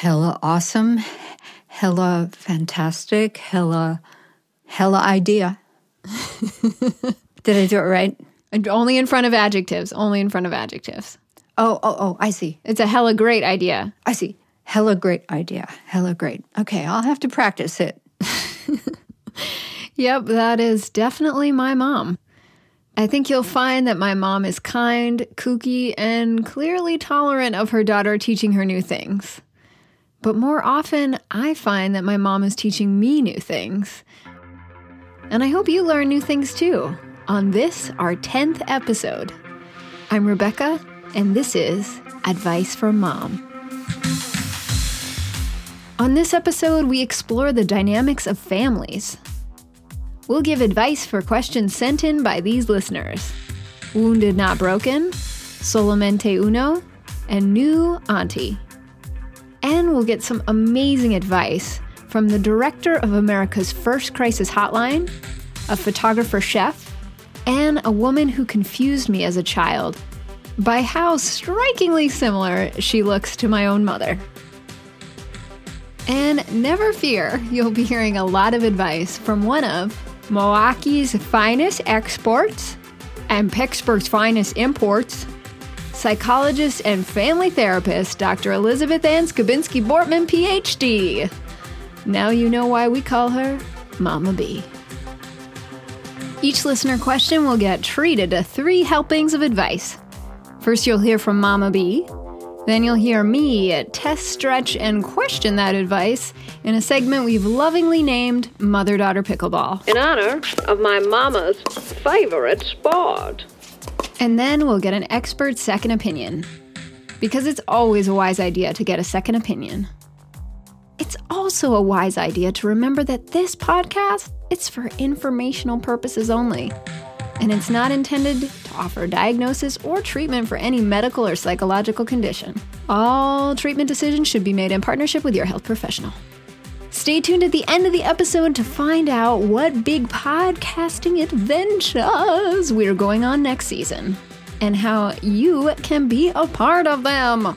hella awesome, hella fantastic, hella, hella idea. Did I do it right? And Only in front of adjectives. Only in front of adjectives. Oh, oh, oh, I see. It's a hella great idea. I see. Hella great idea. Hella great. Okay, I'll have to practice it. Yep, that is definitely my mom. I think you'll find that my mom is kind, kooky, and clearly tolerant of her daughter teaching her new things. But more often, I find that my mom is teaching me new things. And I hope you learn new things too on this, our 10th episode. I'm Rebecca, and this is Advice from Mom. On this episode, we explore the dynamics of families. We'll give advice for questions sent in by these listeners Wounded Not Broken, Solamente Uno, and New Auntie. And we'll get some amazing advice from the director of America's first crisis hotline, a photographer chef, and a woman who confused me as a child by how strikingly similar she looks to my own mother. And never fear, you'll be hearing a lot of advice from one of Milwaukee's finest exports and Pittsburgh's finest imports, psychologist and family therapist Dr. Elizabeth Ann Skabinski Bortman, PhD. Now you know why we call her Mama B. Each listener question will get treated to three helpings of advice. First, you'll hear from Mama B. Then you'll hear me test, stretch, and question that advice in a segment we've lovingly named Mother Daughter Pickleball. in honor of my mama's favorite sport. And then we'll get an expert second opinion. Because it's always a wise idea to get a second opinion. It's also a wise idea to remember that this podcast it's for informational purposes only. And it's not intended to offer diagnosis or treatment for any medical or psychological condition. All treatment decisions should be made in partnership with your health professional. Stay tuned at the end of the episode to find out what big podcasting adventures we're going on next season and how you can be a part of them.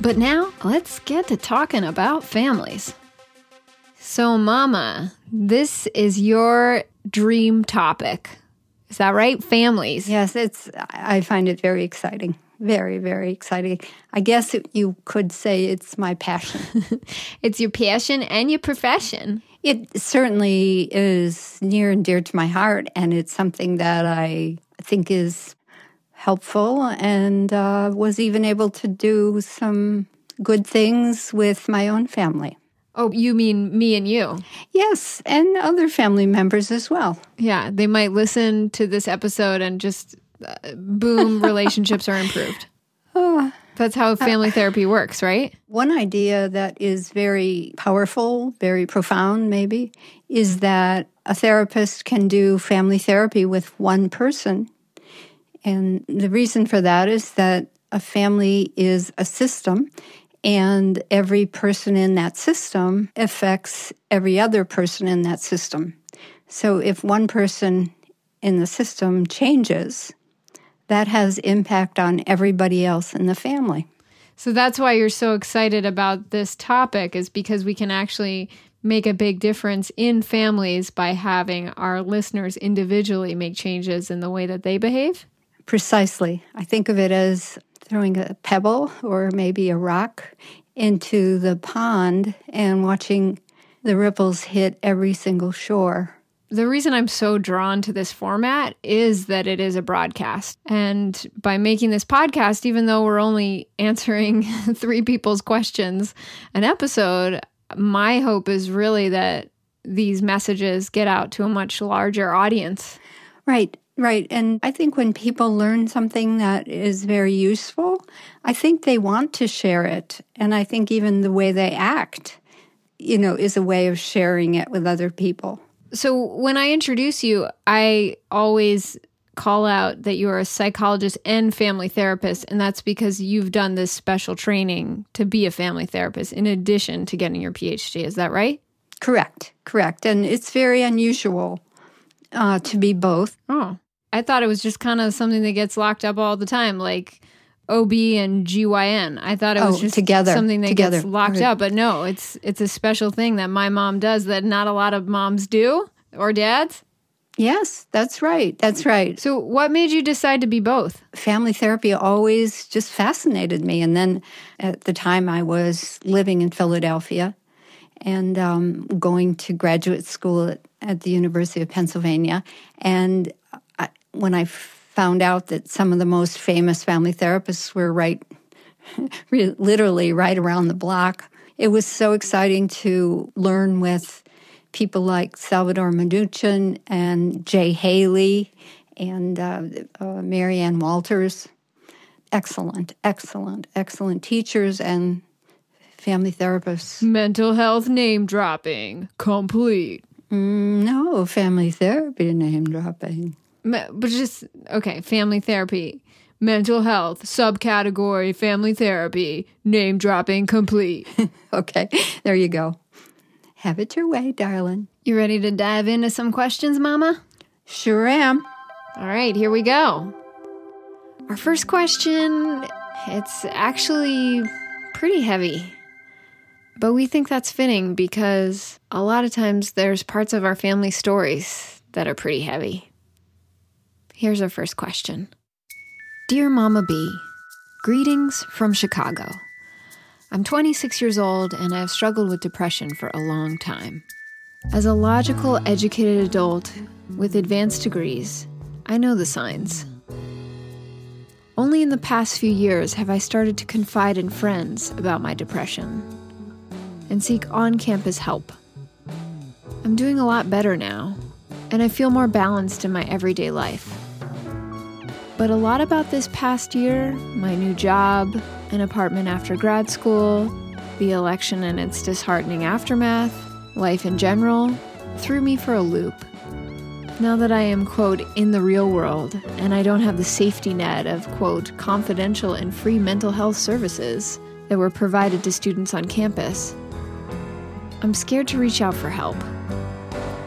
But now, let's get to talking about families. So, Mama, this is your dream topic. Is that right? Families. Yes, it's. I find it very exciting. Very, very exciting. I guess it, you could say it's my passion. It's your passion and your profession. it certainly is near and dear to my heart, and it's something that I think is helpful and uh, was even able to do some good things with my own family. Oh, you mean me and you? Yes, and other family members as well. Yeah, they might listen to this episode and just boom, relationships are improved. Oh, That's how family therapy works, right? One idea that is very powerful, very profound, maybe, is that a therapist can do family therapy with one person. And the reason for that is that a family is a system, and every person in that system affects every other person in that system. So if one person in the system changes, that has impact on everybody else in the family. So that's why you're so excited about this topic is because we can actually make a big difference in families by having our listeners individually make changes in the way that they behave. Precisely. I think of it as throwing a pebble or maybe a rock into the pond and watching the ripples hit every single shore. The reason I'm so drawn to this format is that it is a broadcast. And by making this podcast, even though we're only answering three people's questions an episode, my hope is really that these messages get out to a much larger audience. Right, right. And I think when people learn something that is very useful, I think they want to share it. And I think even the way they act, you know, is a way of sharing it with other people. So when I introduce you, I always call out that you are a psychologist and family therapist, and that's because you've done this special training to be a family therapist in addition to getting your PhD. Is that right? Correct, correct. And it's very unusual uh, to be both. Oh, I thought it was just kind of something that gets locked up all the time. Like OB and GYN. I thought it was Oh, just together, something that together. gets locked Right. up, but no, it's it's a special thing that my mom does that not a lot of moms do or dads. Yes, that's right. That's right. So, what made you decide to be both? family therapy always just fascinated me. And then at the time, I was living in Philadelphia and um, going to graduate school at, at the University of Pennsylvania. And I, when I found out that some of the most famous family therapists were right, literally right around the block, it was so exciting to learn with people like Salvador Minuchin and Jay Haley and uh, uh, Marianne Walters. Excellent, excellent, excellent teachers and family therapists. Mental health name dropping complete. No family therapy name dropping. But just okay, family therapy, mental health subcategory, family therapy name dropping complete. Okay, there you go. Have it your way, darling. you ready to dive into some questions, Mama? Sure am. All right, here we go. Our first question, it's actually pretty heavy. But we think that's fitting because a lot of times there's parts of our family stories that are pretty heavy. Here's our first question Dear Mama B, greetings from Chicago. I'm 26 years old and I have struggled with depression for a long time. As a logical, educated adult with advanced degrees, I know the signs. Only in the past few years have I started to confide in friends about my depression and seek on campus help. I'm doing a lot better now, and I feel more balanced in my everyday life. But a lot about this past year my new job, an apartment after grad school, the election and its disheartening aftermath, life in general threw me for a loop. Now that I am, quote, in the real world, and I don't have the safety net of, quote, confidential and free mental health services that were provided to students on campus, I'm scared to reach out for help,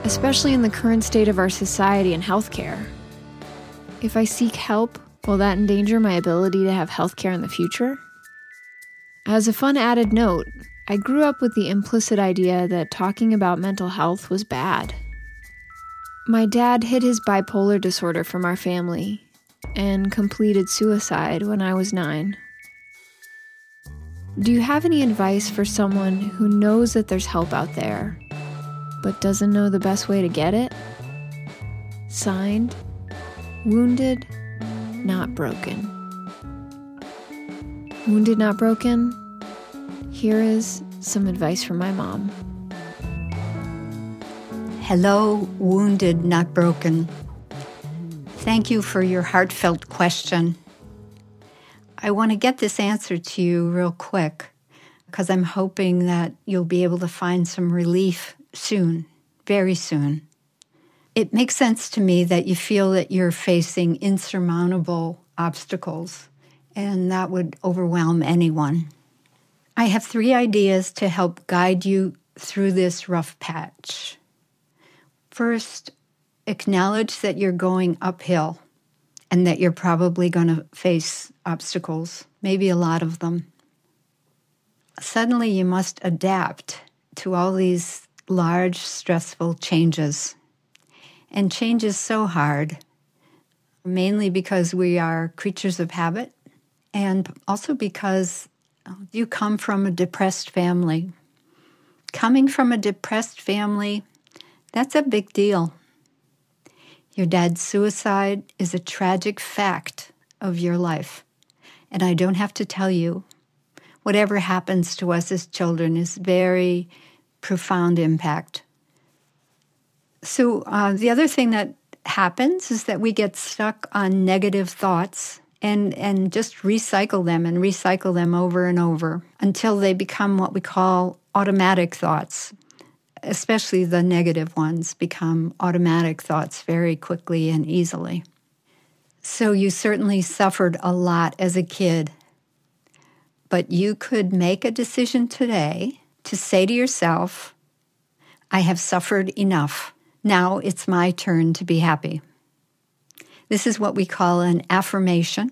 especially in the current state of our society and healthcare. If I seek help, will that endanger my ability to have healthcare in the future? As a fun added note, I grew up with the implicit idea that talking about mental health was bad. My dad hid his bipolar disorder from our family and completed suicide when I was nine. Do you have any advice for someone who knows that there's help out there, but doesn't know the best way to get it? Signed, Wounded, Not Broken. Wounded, Not Broken? Here is some advice from my mom. Hello, wounded, not broken. Thank you for your heartfelt question. I want to get this answer to you real quick because I'm hoping that you'll be able to find some relief soon, very soon. It makes sense to me that you feel that you're facing insurmountable obstacles, and that would overwhelm anyone. I have three ideas to help guide you through this rough patch. First, acknowledge that you're going uphill and that you're probably going to face obstacles, maybe a lot of them. Suddenly, you must adapt to all these large, stressful changes. And change is so hard, mainly because we are creatures of habit and also because uh, you come from a depressed family. Coming from a depressed family, that's a big deal. Your dad's suicide is a tragic fact of your life. And I don't have to tell you, whatever happens to us as children is very profound impact. So, uh, the other thing that happens is that we get stuck on negative thoughts and, and just recycle them and recycle them over and over until they become what we call automatic thoughts especially the negative ones, become automatic thoughts very quickly and easily. So you certainly suffered a lot as a kid, but you could make a decision today to say to yourself, I have suffered enough. Now it's my turn to be happy. This is what we call an affirmation,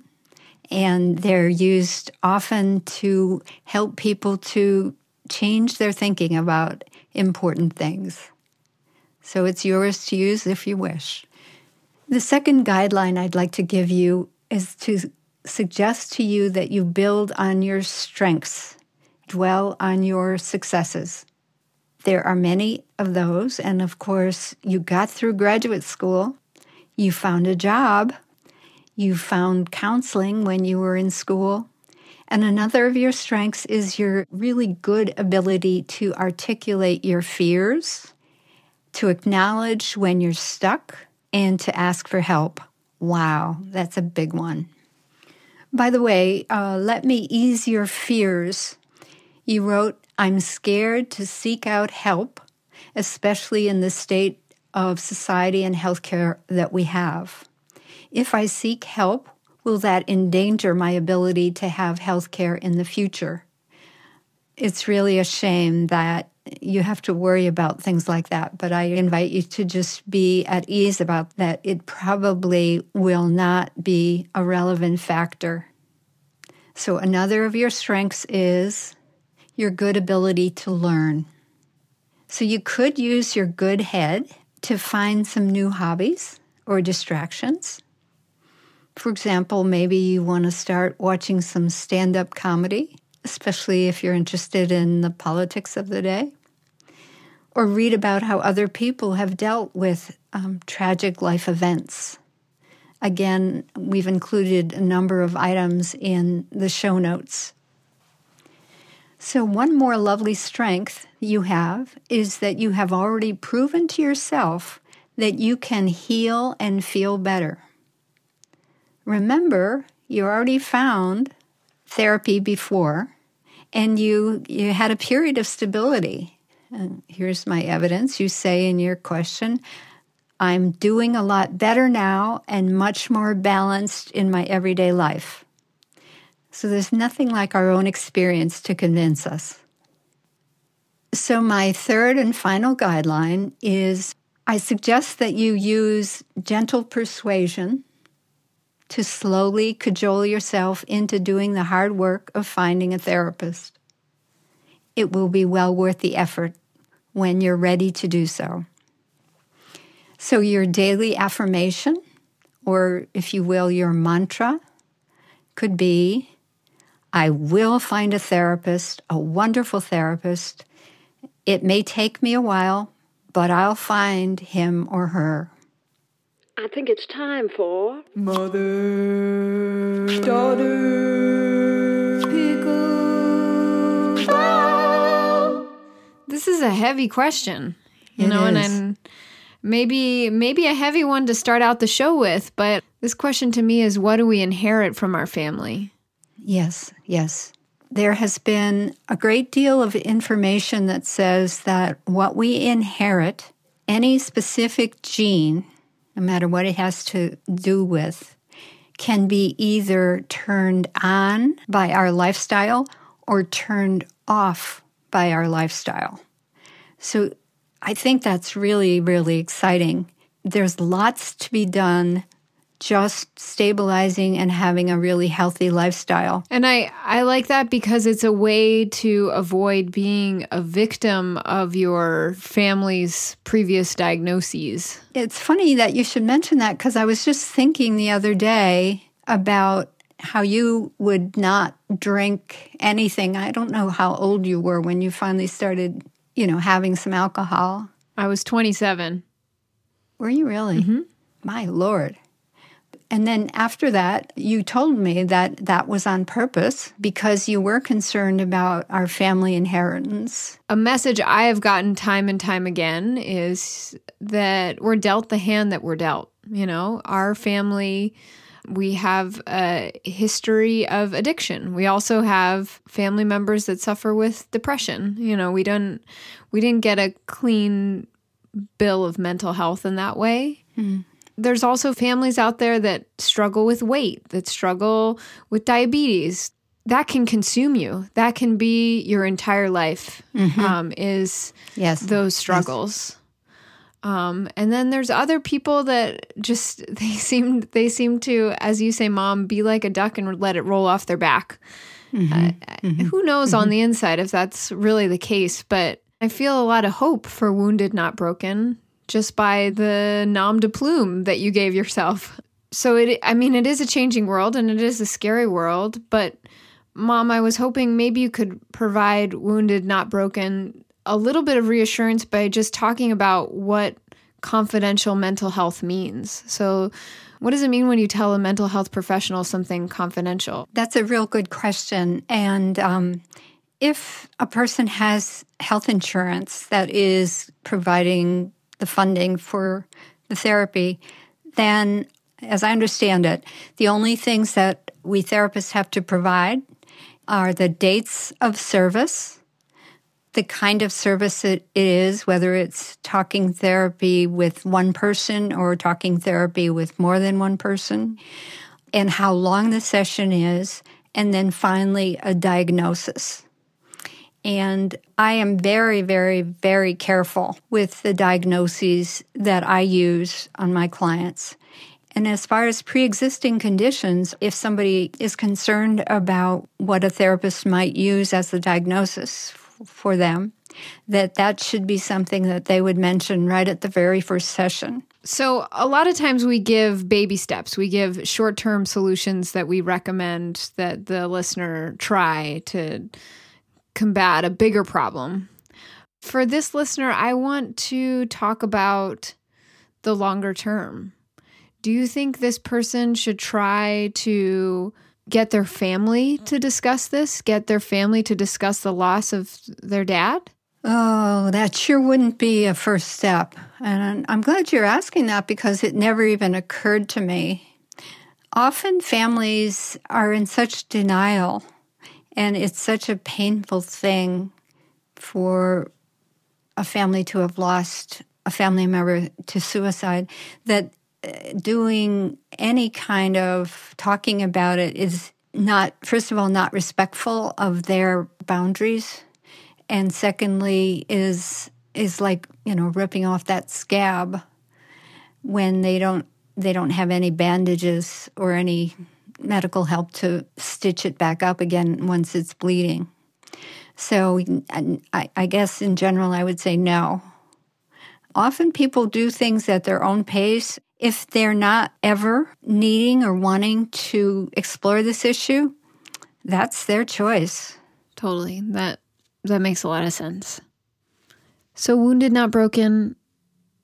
and they're used often to help people to change their thinking about important things. So it's yours to use if you wish. The second guideline I'd like to give you is to suggest to you that you build on your strengths, dwell on your successes. There are many of those, and of course, you got through graduate school, you found a job, you found counseling when you were in school. And another of your strengths is your really good ability to articulate your fears, to acknowledge when you're stuck, and to ask for help. Wow, that's a big one. By the way, uh, let me ease your fears. You wrote, I'm scared to seek out help, especially in the state of society and healthcare that we have. If I seek help, will that endanger my ability to have healthcare in the future? It's really a shame that you have to worry about things like that, but I invite you to just be at ease about that. It probably will not be a relevant factor. So, another of your strengths is your good ability to learn. So, you could use your good head to find some new hobbies or distractions. For example, maybe you want to start watching some stand up comedy, especially if you're interested in the politics of the day, or read about how other people have dealt with um, tragic life events. Again, we've included a number of items in the show notes. So, one more lovely strength you have is that you have already proven to yourself that you can heal and feel better. Remember, you already found therapy before and you you had a period of stability. And here's my evidence. You say in your question, I'm doing a lot better now and much more balanced in my everyday life. So there's nothing like our own experience to convince us. So, my third and final guideline is I suggest that you use gentle persuasion to slowly cajole yourself into doing the hard work of finding a therapist. It will be well worth the effort when you're ready to do so. So, your daily affirmation, or if you will, your mantra, could be I will find a therapist, a wonderful therapist. It may take me a while, but I'll find him or her. I think it's time for Mother, daughter, pickle. This is a heavy question, you It know, and is. I'm maybe maybe a heavy one to start out the show with, but this question to me is what do we inherit from our family? Yes, yes. There has been a great deal of information that says that what we inherit, any specific gene, no matter what it has to do with, can be either turned on by our lifestyle or turned off by our lifestyle. So I think that's really, really exciting. There's lots to be done just stabilizing and having a really healthy lifestyle. And I, I like that because it's a way to avoid being a victim of your family's previous diagnoses. It's funny that you should mention that because I was just thinking the other day about how you would not drink anything. I don't know how old you were when you finally started, you know, having some alcohol. I was 27. Were you really? Mm-hmm. My Lord. And then after that, you told me that that was on purpose because you were concerned about our family inheritance. A message I have gotten time and time again is that we're dealt the hand that we're dealt. You know, our family, we have a history of addiction. We also have family members that suffer with depression. You know, we don't we didn't get a clean bill of mental health in that way. Hmm. There's also families out there that struggle with weight, that struggle with diabetes. That can consume you. That can be your entire life. Um, is Yes. those struggles. Um, and then there's other people that just they seem they seem to, as you say, mom, be like a duck and let it roll off their back. Mm-hmm. Uh, mm-hmm. Who knows mm-hmm. on the inside if that's really the case? But I feel a lot of hope for Wounded Not Broken just by the nom de plume that you gave yourself. So it, I mean, it is a changing world and it is a scary world. But mom, I was hoping maybe you could provide Wounded Not Broken a little bit of reassurance by just talking about what confidential mental health means. So, what does it mean when you tell a mental health professional something confidential? That's a real good question. And um, if a person has health insurance that is providing the funding for the therapy, then, as I understand it, the only things that we therapists have to provide are the dates of service the kind of service it is, whether it's talking therapy with one person or talking therapy with more than one person, and how long the session is, and then finally a diagnosis. And I am very, very, very careful with the diagnoses that I use on my clients. And as far as pre existing conditions, if somebody is concerned about what a therapist might use as the diagnosis for them that that should be something that they would mention right at the very first session. So, a lot of times we give baby steps. We give short term solutions that we recommend that the listener try to combat a bigger problem. For this listener, I want to talk about the longer term. Do you think this person should try to get their family to discuss this, get their family to discuss the loss of their dad? Oh, that sure wouldn't be a first step. And I'm glad you're asking that because it never even occurred to me. Often families are in such denial, and it's such a painful thing for a family to have lost a family member to suicide that uh, doing any kind of talking about it is not, first of all, not respectful of their boundaries, and secondly, is is like you know ripping off that scab when they don't they don't have any bandages or any medical help to stitch it back up again once it's bleeding. So I, I guess in general, I would say no. Often people do things at their own pace if they're not ever needing or wanting to explore this issue, that's their choice. Totally. That that makes a lot of sense. So wounded not broken,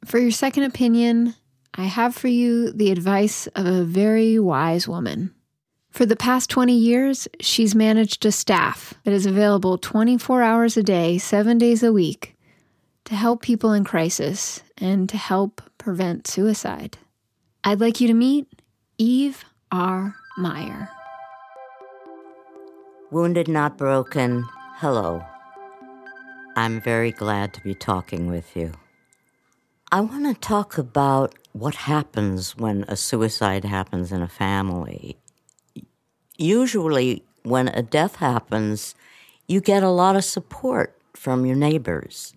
for your second opinion, I have for you the advice of a very wise woman. For the past 20 years, she's managed a staff that is available 24 hours a day, 7 days a week to help people in crisis and to help prevent suicide. I'd like you to meet Eve R. Meyer. Wounded Not Broken, hello. I'm very glad to be talking with you. I want to talk about what happens when a suicide happens in a family. Usually, when a death happens, you get a lot of support from your neighbors.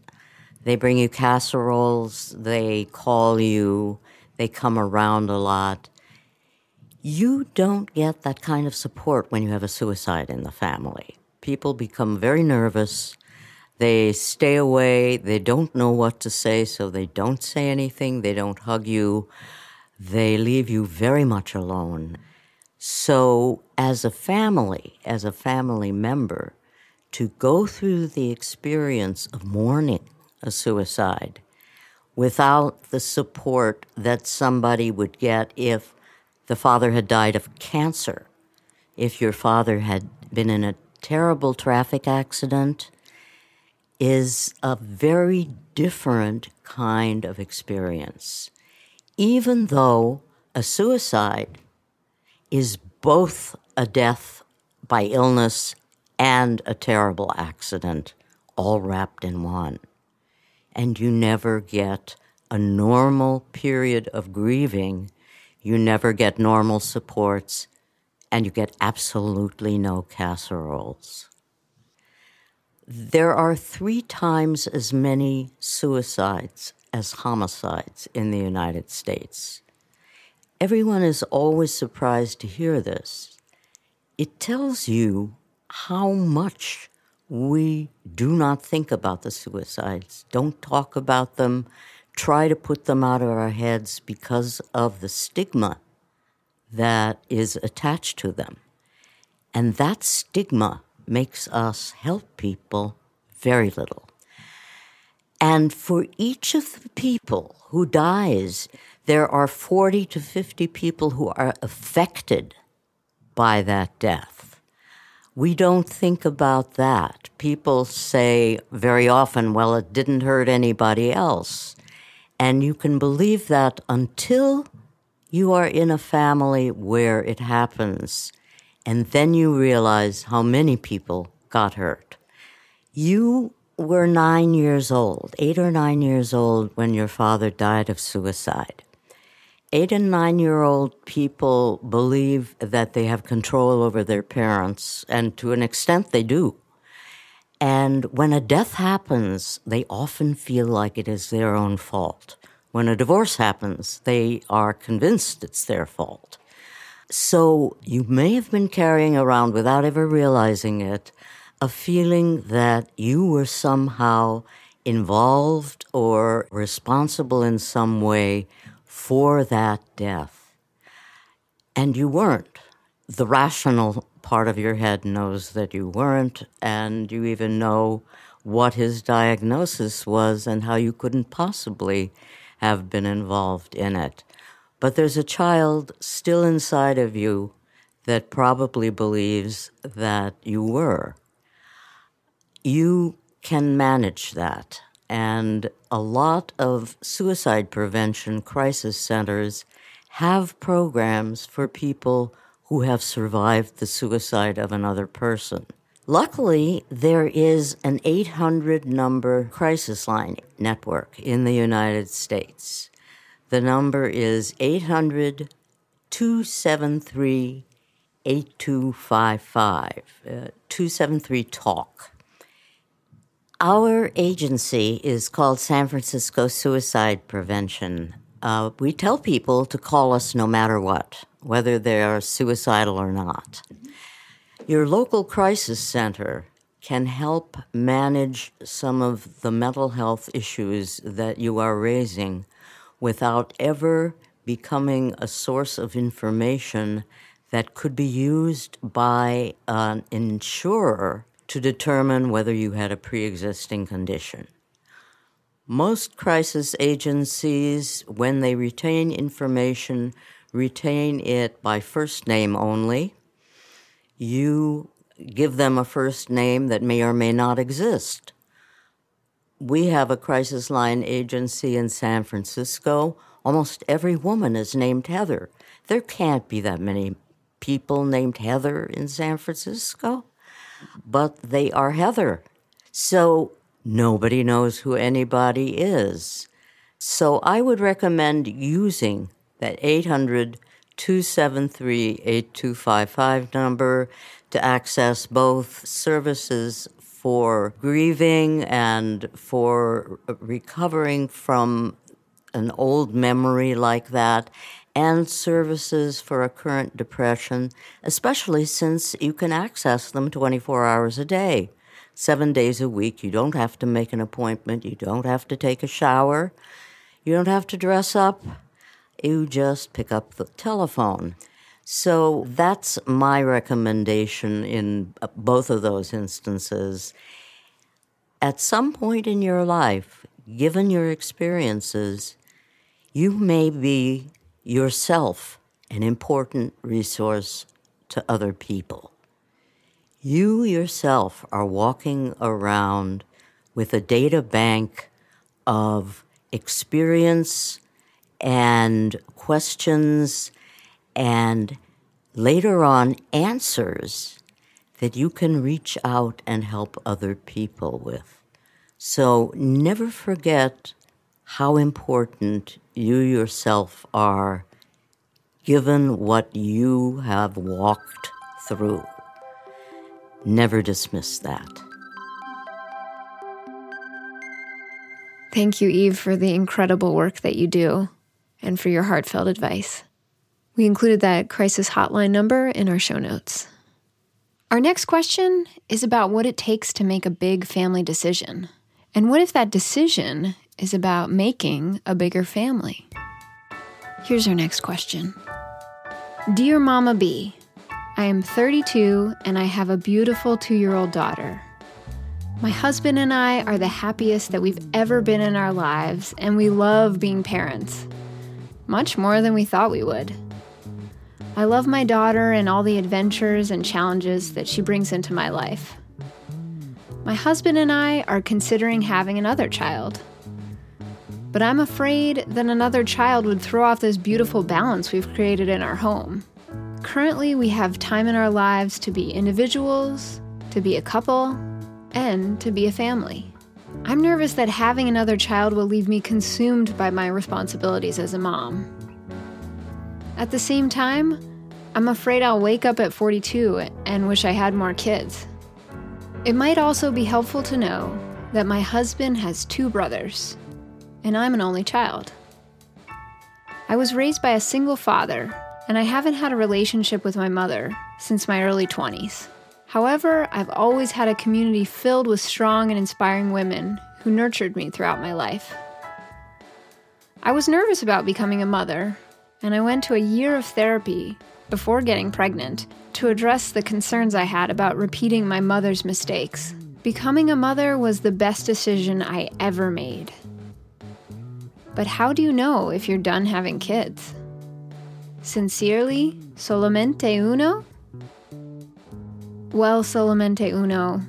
They bring you casseroles, they call you, they come around a lot. You don't get that kind of support when you have a suicide in the family. People become very nervous. They stay away. They don't know what to say, so they don't say anything. They don't hug you. They leave you very much alone. So, as a family, as a family member, to go through the experience of mourning a suicide without the support that somebody would get if the father had died of cancer, if your father had been in a terrible traffic accident, is a very different kind of experience. Even though a suicide is both a death by illness and a terrible accident, all wrapped in one and you never get a normal period of grieving. You never get normal supports, and you get absolutely no casseroles. There are three times as many suicides as homicides in the United States. Everyone is always surprised to hear this. It tells you how much we do not think about the suicides, don't talk about them, try to put them out of our heads because of the stigma that is attached to them. And that stigma makes us help people very little. And for each of the people who dies, there are 40 to 50 people who are affected by that death. We don't think about that. People say very often, well, it didn't hurt anybody else. And you can believe that until you are in a family where it happens. And then you realize how many people got hurt. You were nine years old, eight or nine years old, when your father died of suicide. Eight and nine year old people believe that they have control over their parents, and to an extent they do. And when a death happens, they often feel like it is their own fault. When a divorce happens, they are convinced it's their fault. So you may have been carrying around without ever realizing it a feeling that you were somehow involved or responsible in some way for that death. And you weren't. The rational part of your head knows that you weren't, and you even know what his diagnosis was and how you couldn't possibly have been involved in it. But there's a child still inside of you that probably believes that you were. You can manage that. And a lot of suicide prevention crisis centers have programs for people who have survived the suicide of another person. Luckily, there is an 800 number crisis line network in the United States. The number is 800 273 8255, uh, 273 TALK. Our agency is called San Francisco Suicide Prevention. Uh, we tell people to call us no matter what, whether they are suicidal or not. Your local crisis center can help manage some of the mental health issues that you are raising without ever becoming a source of information that could be used by an insurer to determine whether you had a pre existing condition. Most crisis agencies, when they retain information, retain it by first name only you give them a first name that may or may not exist. We have a crisis line agency in San Francisco. Almost every woman is named Heather. There can't be that many people named Heather in San Francisco, but they are Heather. So nobody knows who anybody is. So I would recommend using that 800 273 8255 number to access both services for grieving and for recovering from an old memory like that, and services for a current depression, especially since you can access them 24 hours a day, seven days a week. You don't have to make an appointment, you don't have to take a shower, you don't have to dress up you just pick up the telephone. So that's my recommendation in uh, both of those instances. At some point in your life, given your experiences, you may be yourself an important resource to other people. You yourself are walking around with a data bank of experience and questions and later on answers that you can reach out and help other people with. So never forget how important you yourself are given what you have walked through. Never dismiss that. Thank you, Eve, for the incredible work that you do and for your heartfelt advice. We included that crisis hotline number in our show notes. Our next question is about what it takes to make a big family decision. And what if that decision is about making a bigger family? Here's our next question Dear Mama B, I am 32 and I have a beautiful two year old daughter. My husband and I are the happiest that we've ever been in our lives, and we love being parents. Much more than we thought we would. I love my daughter and all the adventures and challenges that she brings into my life. My husband and I are considering having another child. But I'm afraid that another child would throw off this beautiful balance we've created in our home. Currently, we have time in our lives to be individuals, to be a couple, and to be a family. I'm nervous that having another child will leave me consumed by my responsibilities as a mom. At the same time, I'm afraid I'll wake up at 42 and wish I had more kids. It might also be helpful to know that my husband has two brothers, and I'm an only child. I was raised by a single father, and I haven't had a relationship with my mother since my early 20s. However, I've always had a community filled with strong and inspiring women who nurtured me throughout my life. I was nervous about becoming a mother, and I went to a year of therapy before getting pregnant to address the concerns I had about repeating my mother's mistakes. Becoming a mother was the best decision I ever made. But how do you know if you're done having kids? Sincerely, solamente uno? Well, solamente uno,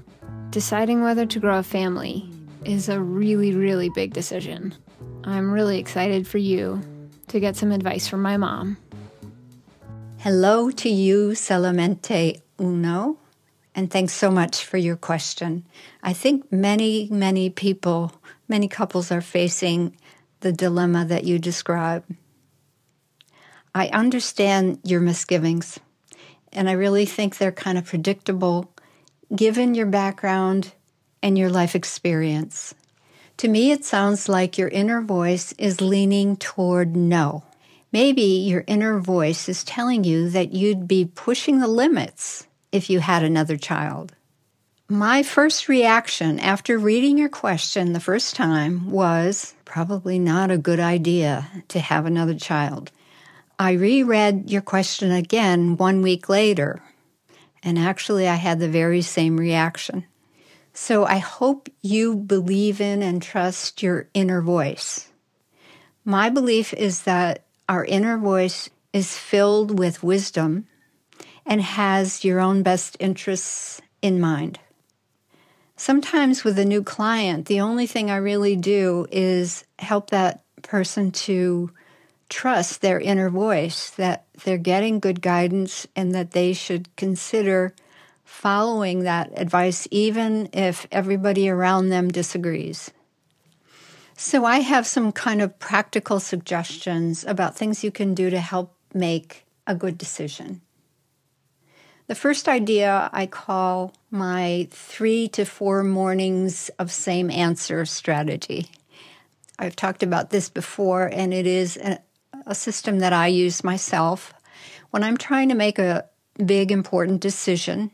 deciding whether to grow a family is a really, really big decision. I'm really excited for you to get some advice from my mom. Hello to you, solamente uno, and thanks so much for your question. I think many, many people, many couples are facing the dilemma that you describe. I understand your misgivings. And I really think they're kind of predictable given your background and your life experience. To me, it sounds like your inner voice is leaning toward no. Maybe your inner voice is telling you that you'd be pushing the limits if you had another child. My first reaction after reading your question the first time was probably not a good idea to have another child. I reread your question again one week later, and actually, I had the very same reaction. So I hope you believe in and trust your inner voice. My belief is that our inner voice is filled with wisdom and has your own best interests in mind. Sometimes with a new client, the only thing I really do is help that person to trust their inner voice, that they're getting good guidance and that they should consider following that advice, even if everybody around them disagrees. So, I have some kind of practical suggestions about things you can do to help make a good decision. The first idea I call my three to four mornings of same answer strategy. I've talked about this before, and it is a system that I use myself. When I'm trying to make a big, important decision,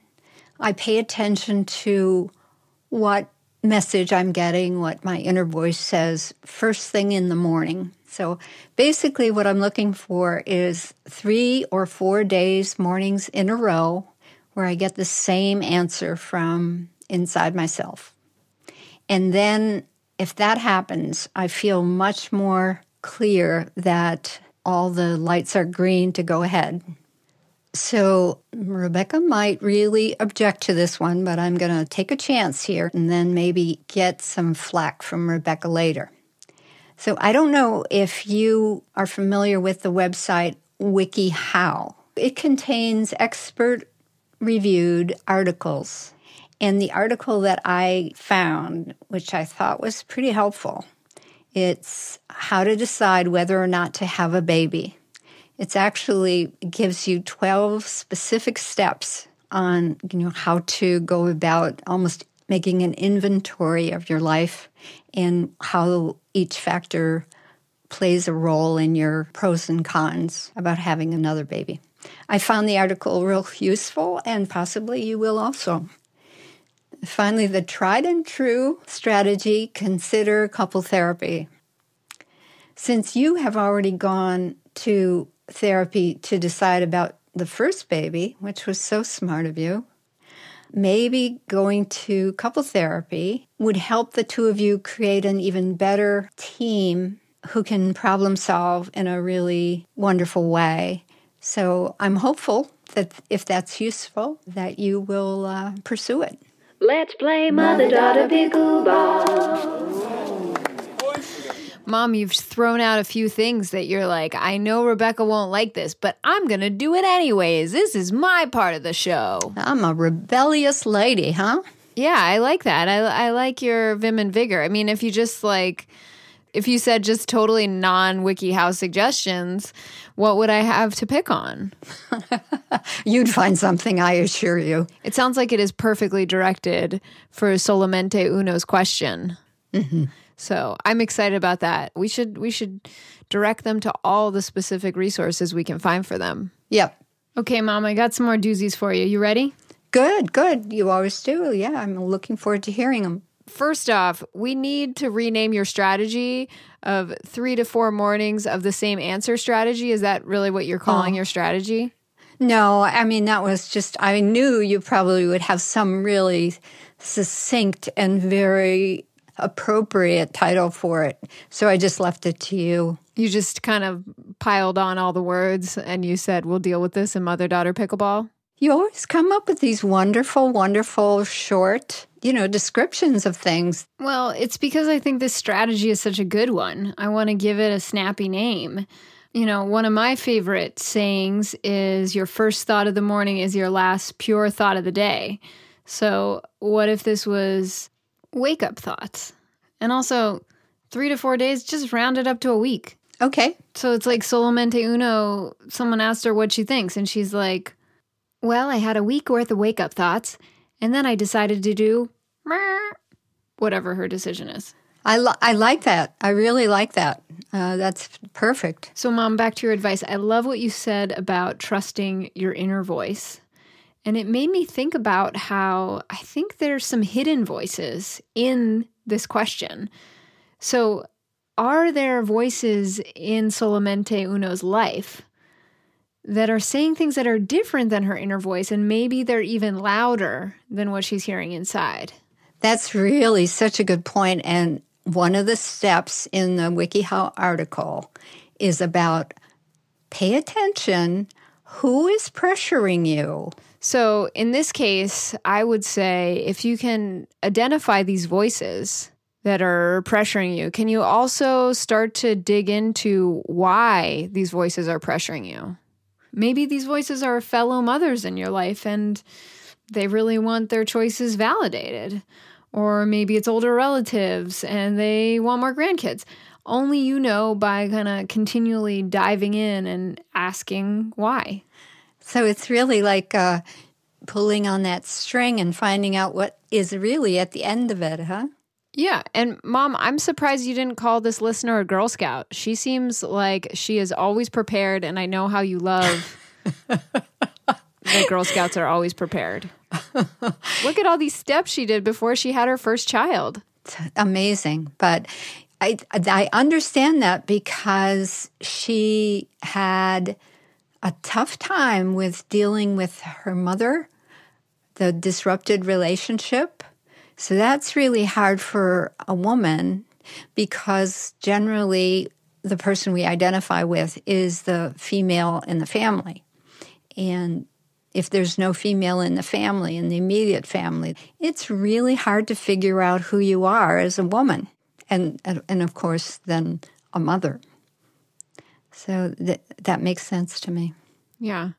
I pay attention to what message I'm getting, what my inner voice says first thing in the morning. So basically, what I'm looking for is three or four days, mornings in a row, where I get the same answer from inside myself. And then, if that happens, I feel much more clear that all the lights are green to go ahead. So, Rebecca might really object to this one, but I'm going to take a chance here and then maybe get some flack from Rebecca later. So, I don't know if you are familiar with the website WikiHow. It contains expert reviewed articles. And the article that I found, which I thought was pretty helpful, it's how to decide whether or not to have a baby. It's actually gives you 12 specific steps on you know how to go about almost making an inventory of your life and how each factor plays a role in your pros and cons about having another baby. I found the article real useful, and possibly you will also. Finally, the tried and true strategy consider couple therapy. Since you have already gone to therapy to decide about the first baby, which was so smart of you, maybe going to couple therapy would help the two of you create an even better team who can problem solve in a really wonderful way. So I'm hopeful that if that's useful, that you will uh, pursue it. Let's play mother daughter pickleball. Mom, you've thrown out a few things that you're like, I know Rebecca won't like this, but I'm going to do it anyways. This is my part of the show. I'm a rebellious lady, huh? Yeah, I like that. I, I like your vim and vigor. I mean, if you just like, if you said just totally non WikiHow suggestions, what would I have to pick on? You'd find something, I assure you. It sounds like it is perfectly directed for Solamente Uno's question. Mm-hmm. So I'm excited about that. We should we should direct them to all the specific resources we can find for them. Yep. Okay, Mom, I got some more doozies for you. You ready? Good, good. You always do. Yeah, I'm looking forward to hearing them. First off, we need to rename your strategy of three to four mornings of the same answer strategy. Is that really what you're calling Oh. your strategy? No, I mean, that was just, I knew you probably would have some really succinct and very appropriate title for it. So I just left it to you. You just kind of piled on all the words and you said, we'll deal with this in mother daughter pickleball. You always come up with these wonderful, wonderful, short, you know, descriptions of things. Well, it's because I think this strategy is such a good one. I want to give it a snappy name. You know, one of my favorite sayings is your first thought of the morning is your last pure thought of the day. So, what if this was wake up thoughts? And also, three to four days, just round it up to a week. Okay. So it's like Solamente Uno, someone asked her what she thinks, and she's like, Well, I had a week worth of wake up thoughts, and then I decided to do whatever her decision is. I, li- I like that. I really like that. Uh, that's perfect. So, mom, back to your advice. I love what you said about trusting your inner voice. And it made me think about how I think there's some hidden voices in this question. So, are there voices in Solamente Uno's life that are saying things that are different than her inner voice, and maybe they're even louder than what she's hearing inside? That's really such a good point. And one of the steps in the WikiHow article is about pay attention. Who is pressuring you? So, in this case, I would say if you can identify these voices that are pressuring you, can you also start to dig into why these voices are pressuring you? Maybe these voices are fellow mothers in your life and they really want their choices validated. Or maybe it's older relatives and they want more grandkids. Only you know by kind of continually diving in and asking why. So it's really like uh, pulling on that string and finding out what is really at the end of it, huh? Yeah. And mom, I'm surprised you didn't call this listener a Girl Scout. She seems like she is always prepared, and I know how you love that Girl Scouts are always prepared. Look at all these steps she did before she had her first child. It's amazing. But I, I understand that because she had a tough time with dealing with her mother, the disrupted relationship. So that's really hard for a woman because generally the person we identify with is the female in the family. And if there's no female in the family, in the immediate family, it's really hard to figure out who you are as a woman. And, and, of course, then a mother. So that, that makes sense to me. Yeah.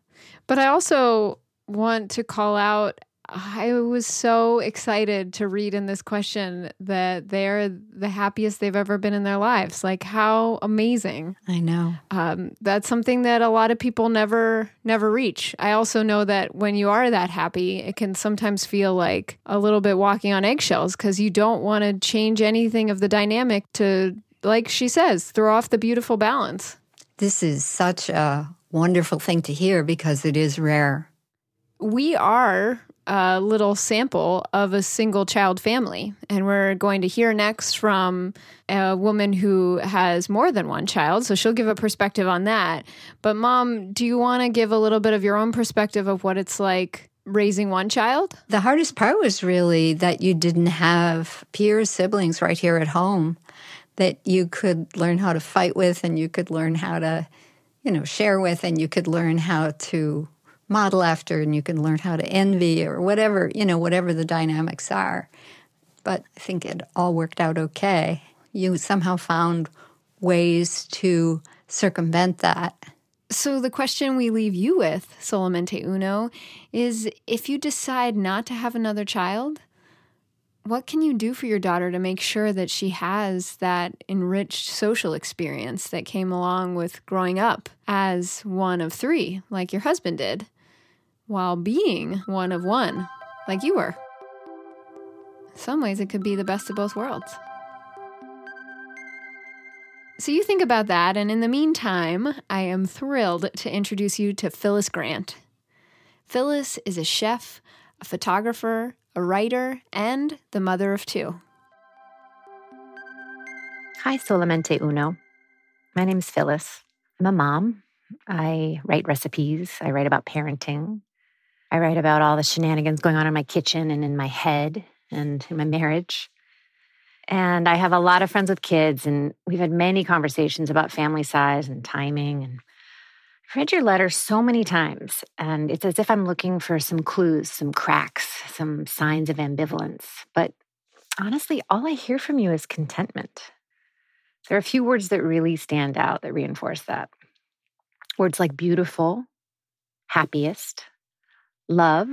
But I also want to call out I was so excited to read in this question that they're the happiest they've ever been in their lives. Like how amazing! I know. Um, that's something that a lot of people never never reach. I also know that when you are that happy, it can sometimes feel like a little bit walking on eggshells because you don't want to change anything of the dynamic to, like she says, throw off the beautiful balance. This is such a wonderful thing to hear because it is rare. We are a little sample of a single child family. And we're going to hear next from a woman who has more than one child. So she'll give a perspective on that. But, mom, do you want to give a little bit of your own perspective of what it's like raising one child? The hardest part was really that you didn't have peers, siblings right here at home that you could learn how to fight with and you could learn how to, you know, share with and you could learn how to model after and you can learn how to envy or whatever, you know, whatever the dynamics are. But I think it all worked out okay. You somehow found ways to circumvent that. So, the question we leave you with, Solamente Uno, is if you decide not to have another child, what can you do for your daughter to make sure that she has that enriched social experience that came along with growing up as one of three, like your husband did? while being one of one, like you were. Some ways, it could be the best of both worlds. So you think about that, and in the meantime, I am thrilled to introduce you to Phyllis Grant. Phyllis is a chef, a photographer, a writer, and the mother of two. Hi, Solamente Uno. My name is Phyllis. I'm a mom. I write recipes, I write about parenting, I write about all the shenanigans going on in my kitchen and in my head and in my marriage. And I have a lot of friends with kids, and we've had many conversations about family size and timing. And read your letter so many times, and it's as if I'm looking for some clues, some cracks, some signs of ambivalence. But honestly, all I hear from you is contentment. There are a few words that really stand out that reinforce that. Words like beautiful, happiest, love,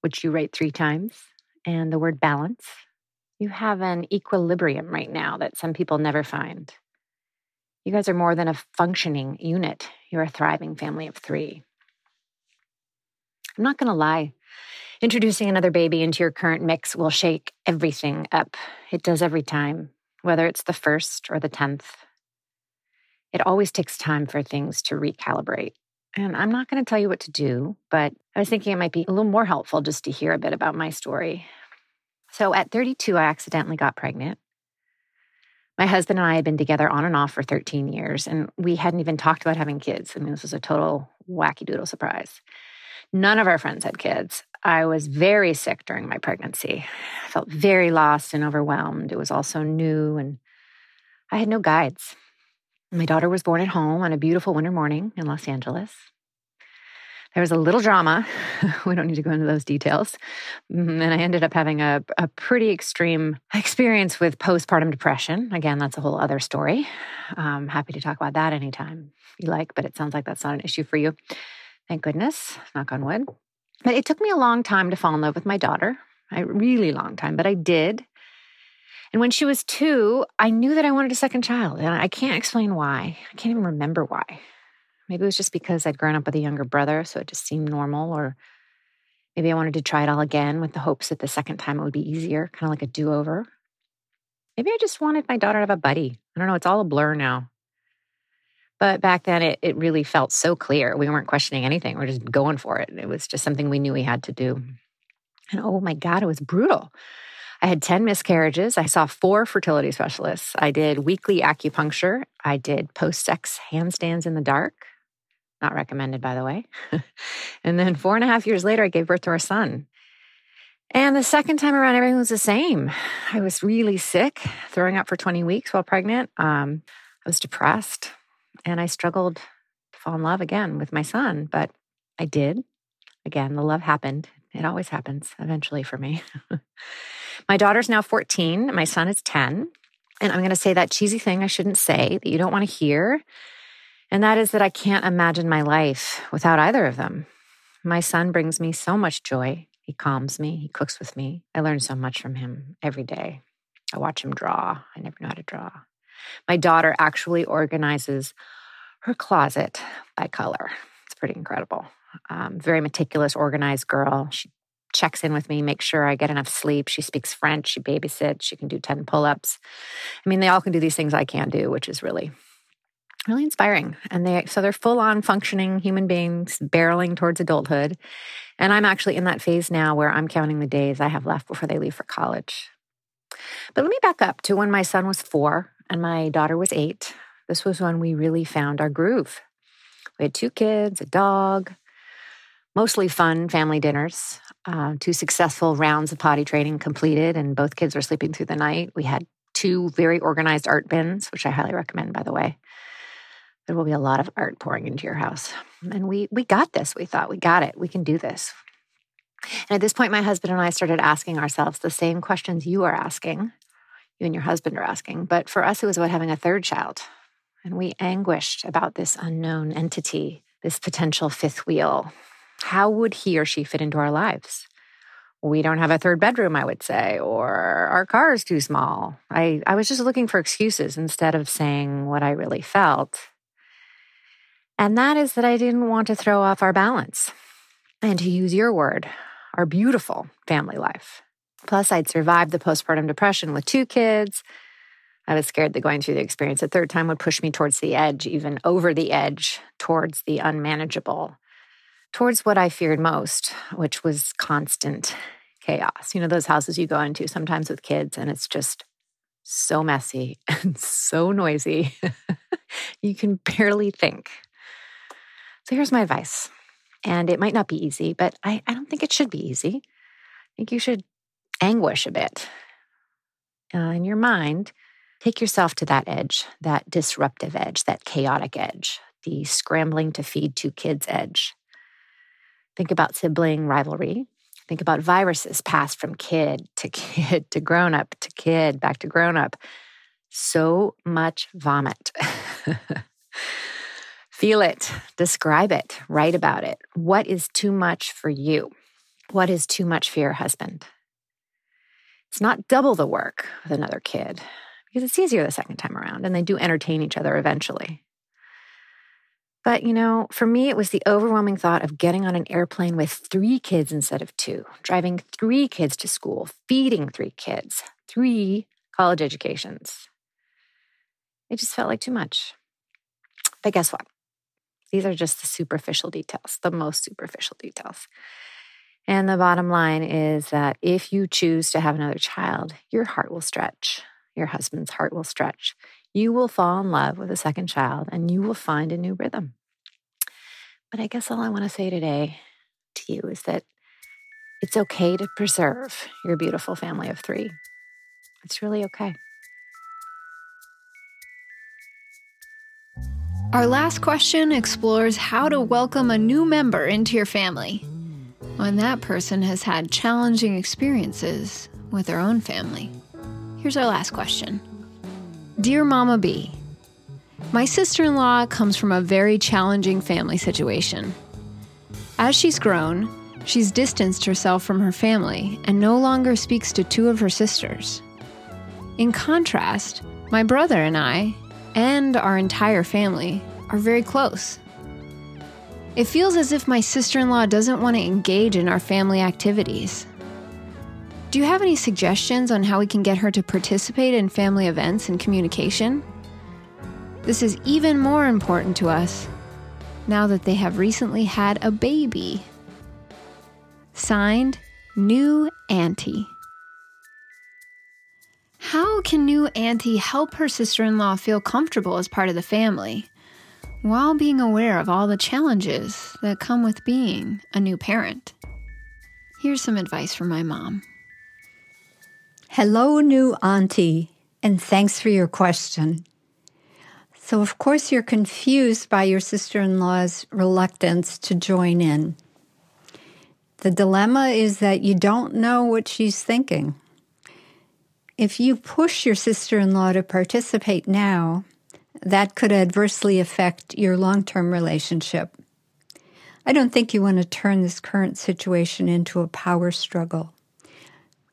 which you write three times, and the word balance. You have an equilibrium right now that some people never find. You guys are more than a functioning unit. You're a thriving family of three. I'm not going to lie. Introducing another baby into your current mix will shake everything up. It does every time, whether it's the first or the tenth. It always takes time for things to recalibrate. And I'm not going to tell you what to do, but I was thinking it might be a little more helpful just to hear a bit about my story. So at 32, I accidentally got pregnant. My husband and I had been together on and off for 13 years, and we hadn't even talked about having kids. I mean, this was a total wacky doodle surprise. None of our friends had kids. I was very sick during my pregnancy. I felt very lost and overwhelmed. It was all so new, and I had no guides. My daughter was born at home on a beautiful winter morning in Los Angeles. There was a little drama. we don't need to go into those details. Mm-hmm, and I ended up having a, a pretty extreme experience with postpartum depression. Again, that's a whole other story. Um, happy to talk about that anytime you like, but it sounds like that's not an issue for you. Thank goodness, knock on wood. But it took me a long time to fall in love with my daughter, a really long time, but I did. And when she was two, I knew that I wanted a second child. And I can't explain why. I can't even remember why. Maybe it was just because I'd grown up with a younger brother, so it just seemed normal. Or maybe I wanted to try it all again with the hopes that the second time it would be easier, kind of like a do over. Maybe I just wanted my daughter to have a buddy. I don't know. It's all a blur now. But back then, it, it really felt so clear. We weren't questioning anything. We are just going for it. It was just something we knew we had to do. And oh my God, it was brutal. I had 10 miscarriages. I saw four fertility specialists. I did weekly acupuncture. I did post sex handstands in the dark. Not recommended, by the way. and then four and a half years later, I gave birth to our son. And the second time around, everything was the same. I was really sick, throwing up for 20 weeks while pregnant. Um, I was depressed and I struggled to fall in love again with my son, but I did. Again, the love happened. It always happens eventually for me. My daughter's now 14, my son is 10. And I'm going to say that cheesy thing I shouldn't say that you don't want to hear. And that is that I can't imagine my life without either of them. My son brings me so much joy. He calms me. He cooks with me. I learn so much from him every day. I watch him draw. I never know how to draw. My daughter actually organizes her closet by color. It's pretty incredible. Um, very meticulous, organized girl. She checks in with me, makes sure I get enough sleep. She speaks French. She babysits. She can do 10 pull ups. I mean, they all can do these things I can't do, which is really really inspiring. And they so they're full on functioning human beings barreling towards adulthood. And i'm actually in that phase now where i'm counting the days i have left before they leave for college. But let me back up to when my son was four and my daughter was eight. This was when we really found our groove. We had two kids a dog mostly fun family dinners uh, two successful rounds of potty training completed and both kids were sleeping through the night. We had two very organized art bins which i highly recommend by the way there will be a lot of art pouring into your house. And we we got this. We thought we got it. We can do this. And at this point, my husband and I started asking ourselves the same questions you are asking, you and your husband are asking. But for us, it was about having a third child. And we anguished about this unknown entity, this potential fifth wheel. How would he or she fit into our lives? We don't have a third bedroom, I would say, or our car is too small. I, I was just looking for excuses instead of saying what I really felt and that is that I didn't want to throw off our balance and to use your word, our beautiful family life. Plus, I'd survived the postpartum depression with two kids. I was scared that going through the experience a third time would push me towards the edge, even over the edge, towards the unmanageable, towards what I feared most, which was constant chaos. You know, those houses you go into sometimes with kids, and it's just so messy and so noisy. you can barely think. So here's my advice. And it might not be easy, but I, I don't think it should be easy. I think you should anguish a bit uh, in your mind. Take yourself to that edge, that disruptive edge, that chaotic edge, the scrambling to feed two kids edge. Think about sibling rivalry. Think about viruses passed from kid to kid to grown up to kid, back to grown up. So much vomit. Feel it, describe it, write about it. What is too much for you? What is too much for your husband? It's not double the work with another kid because it's easier the second time around and they do entertain each other eventually. But, you know, for me, it was the overwhelming thought of getting on an airplane with three kids instead of two, driving three kids to school, feeding three kids, three college educations. It just felt like too much. But guess what? These are just the superficial details, the most superficial details. And the bottom line is that if you choose to have another child, your heart will stretch. Your husband's heart will stretch. You will fall in love with a second child and you will find a new rhythm. But I guess all I want to say today to you is that it's okay to preserve your beautiful family of three. It's really okay. Our last question explores how to welcome a new member into your family when that person has had challenging experiences with their own family. Here's our last question Dear Mama B, my sister in law comes from a very challenging family situation. As she's grown, she's distanced herself from her family and no longer speaks to two of her sisters. In contrast, my brother and I and our entire family are very close. It feels as if my sister in law doesn't want to engage in our family activities. Do you have any suggestions on how we can get her to participate in family events and communication? This is even more important to us now that they have recently had a baby. Signed, New Auntie. How can new Auntie help her sister in law feel comfortable as part of the family while being aware of all the challenges that come with being a new parent? Here's some advice from my mom. Hello, new Auntie, and thanks for your question. So, of course, you're confused by your sister in law's reluctance to join in. The dilemma is that you don't know what she's thinking. If you push your sister in law to participate now, that could adversely affect your long term relationship. I don't think you want to turn this current situation into a power struggle.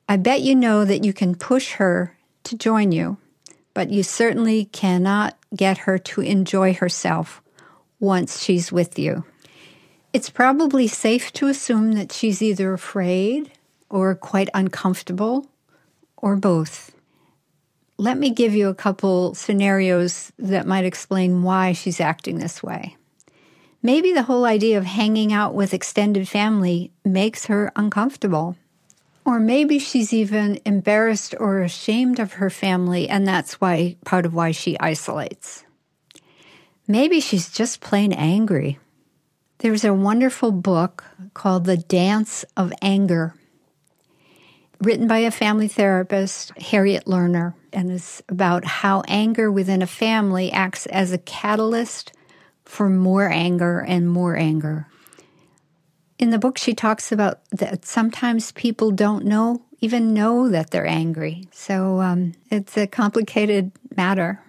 I bet you know that you can push her to join you, but you certainly cannot get her to enjoy herself once she's with you. It's probably safe to assume that she's either afraid or quite uncomfortable or both. Let me give you a couple scenarios that might explain why she's acting this way. Maybe the whole idea of hanging out with extended family makes her uncomfortable. Or maybe she's even embarrassed or ashamed of her family, and that's why part of why she isolates. Maybe she's just plain angry. There's a wonderful book called The Dance of Anger written by a family therapist, Harriet Lerner, and is about how anger within a family acts as a catalyst for more anger and more anger. In the book, she talks about that sometimes people don't know, even know that they're angry. So um, it's a complicated matter.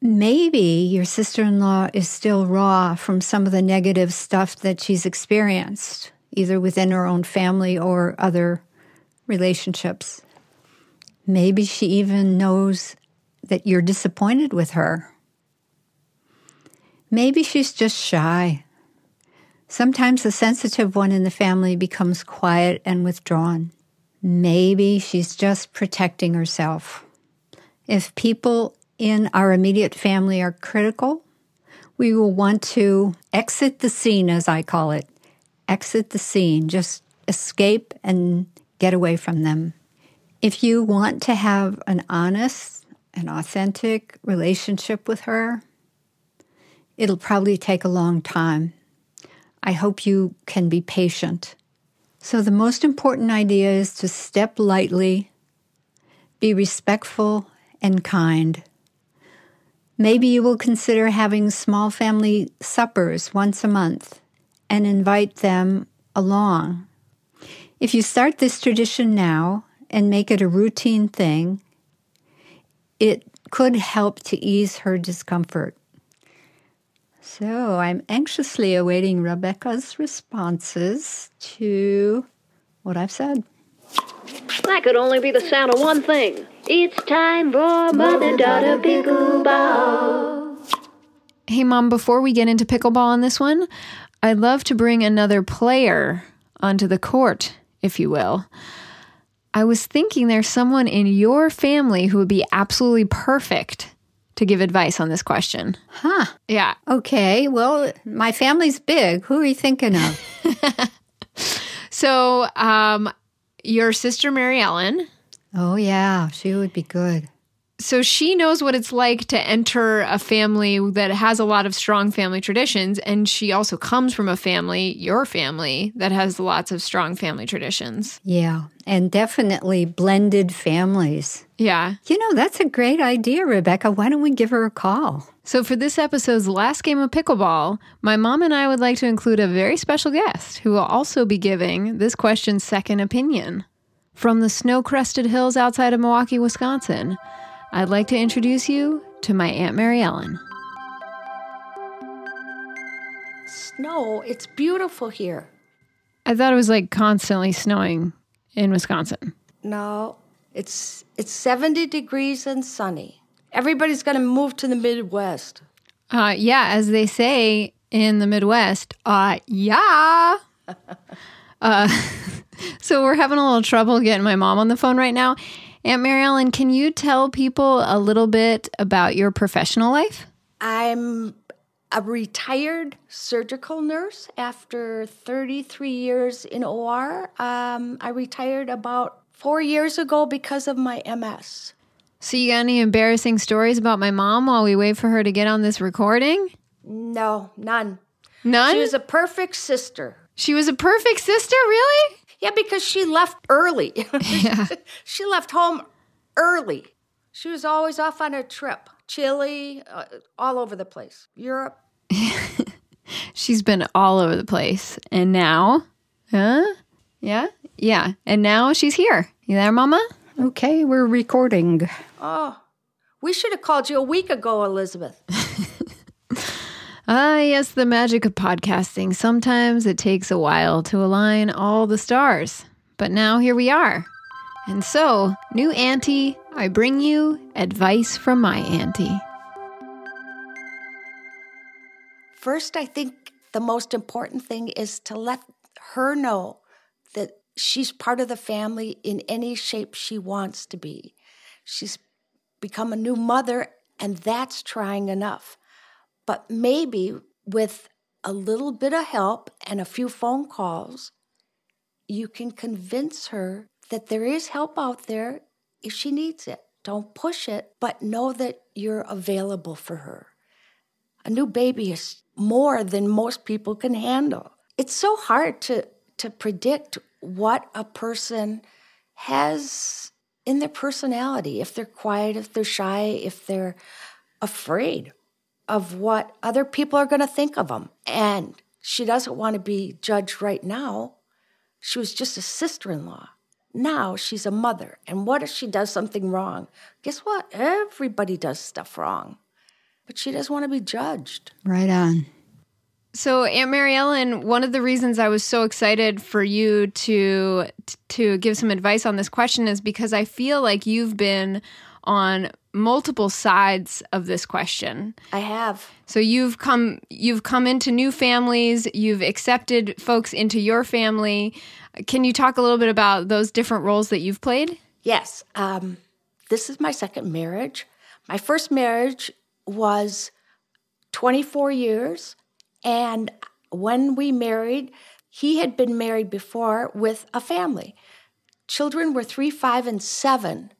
Maybe your sister in law is still raw from some of the negative stuff that she's experienced, either within her own family or other relationships. Maybe she even knows that you're disappointed with her. Maybe she's just shy. Sometimes the sensitive one in the family becomes quiet and withdrawn. Maybe she's just protecting herself. If people in our immediate family are critical, we will want to exit the scene, as I call it. Exit the scene, just escape and get away from them. If you want to have an honest and authentic relationship with her, it'll probably take a long time. I hope you can be patient. So, the most important idea is to step lightly, be respectful and kind. Maybe you will consider having small family suppers once a month and invite them along if you start this tradition now and make it a routine thing, it could help to ease her discomfort. So I'm anxiously awaiting Rebecca's responses to what I've said. That could only be the sound of one thing. It's time for mother daughter pickleball. Hey, Mom, before we get into pickleball on this one, I'd love to bring another player onto the court if you will. I was thinking there's someone in your family who would be absolutely perfect to give advice on this question. Huh. Yeah. Okay. Well, my family's big. Who are you thinking of? so, um, your sister Mary Ellen. Oh, yeah. She would be good so she knows what it's like to enter a family that has a lot of strong family traditions and she also comes from a family your family that has lots of strong family traditions. Yeah and definitely blended families. Yeah. You know that's a great idea rebecca. Why don't we give her a call? So for this episode's last game of pickleball my mom and i would like to include a very special guest who will also be giving this question's second opinion. From the snow-crested hills outside of milwaukee wisconsin I'd like to introduce you to my Aunt Mary Ellen. Snow, it's beautiful here. I thought it was like constantly snowing in Wisconsin. No, it's it's 70 degrees and sunny. Everybody's going to move to the Midwest. Uh, yeah, as they say in the Midwest, uh, yeah. uh, so we're having a little trouble getting my mom on the phone right now. Aunt Mary Ellen, can you tell people a little bit about your professional life? I'm a retired surgical nurse after 33 years in OR. Um, I retired about four years ago because of my MS. So, you got any embarrassing stories about my mom while we wait for her to get on this recording? No, none. None? She was a perfect sister. She was a perfect sister, really? Yeah, because she left early. Yeah. she left home early. She was always off on a trip. Chile, uh, all over the place. Europe. She's been all over the place. And now, huh? Yeah? Yeah. And now she's here. You there, Mama? Okay, we're recording. Oh, we should have called you a week ago, Elizabeth. Ah, yes, the magic of podcasting. Sometimes it takes a while to align all the stars. But now here we are. And so, new auntie, I bring you advice from my auntie. First, I think the most important thing is to let her know that she's part of the family in any shape she wants to be. She's become a new mother, and that's trying enough. But maybe with a little bit of help and a few phone calls, you can convince her that there is help out there if she needs it. Don't push it, but know that you're available for her. A new baby is more than most people can handle. It's so hard to, to predict what a person has in their personality if they're quiet, if they're shy, if they're afraid of what other people are going to think of them. And she doesn't want to be judged right now. She was just a sister in law. Now she's a mother. And what if she does something wrong? Guess what? Everybody does stuff wrong. But she doesn't want to be judged. Right on. So, Aunt Mary Ellen, one of the reasons I was so excited for you to to give some advice on this question is because I feel like you've been on multiple sides of this question. I have. So you've come you've come into new families, you've accepted folks into your family. Can you talk a little bit about those different roles that you've played? Yes. Um, this is my second marriage. My first marriage was 24 years and when we married, he had been married before with a family. Children were three, five, and seven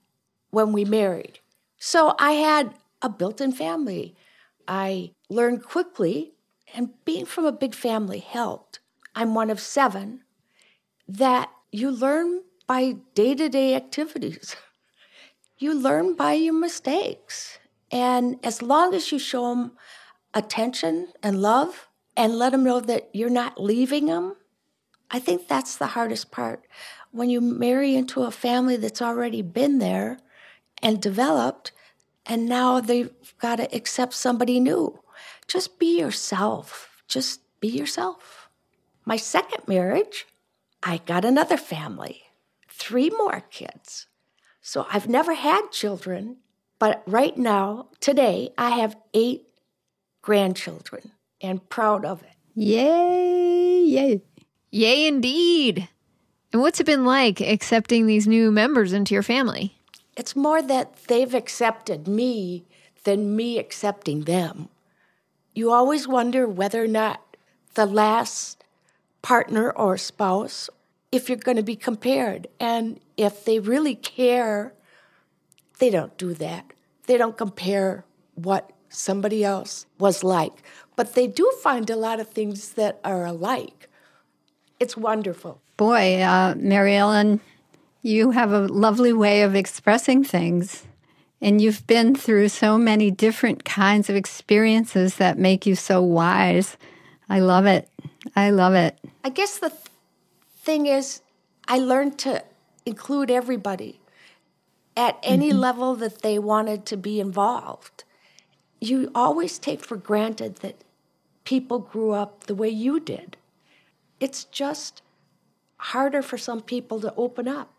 when we married. So I had a built in family. I learned quickly, and being from a big family helped. I'm one of seven that you learn by day to day activities. You learn by your mistakes. And as long as you show them attention and love, and let them know that you're not leaving them. I think that's the hardest part. When you marry into a family that's already been there and developed, and now they've got to accept somebody new. Just be yourself. Just be yourself. My second marriage, I got another family, three more kids. So I've never had children, but right now, today, I have eight grandchildren and proud of it. Yay, yay. Yay, indeed. And what's it been like accepting these new members into your family? It's more that they've accepted me than me accepting them. You always wonder whether or not the last partner or spouse, if you're going to be compared. And if they really care, they don't do that. They don't compare what somebody else was like but they do find a lot of things that are alike. It's wonderful. Boy, uh, Mary Ellen, you have a lovely way of expressing things. And you've been through so many different kinds of experiences that make you so wise. I love it. I love it. I guess the th- thing is, I learned to include everybody at any mm-hmm. level that they wanted to be involved. You always take for granted that people grew up the way you did. It's just harder for some people to open up.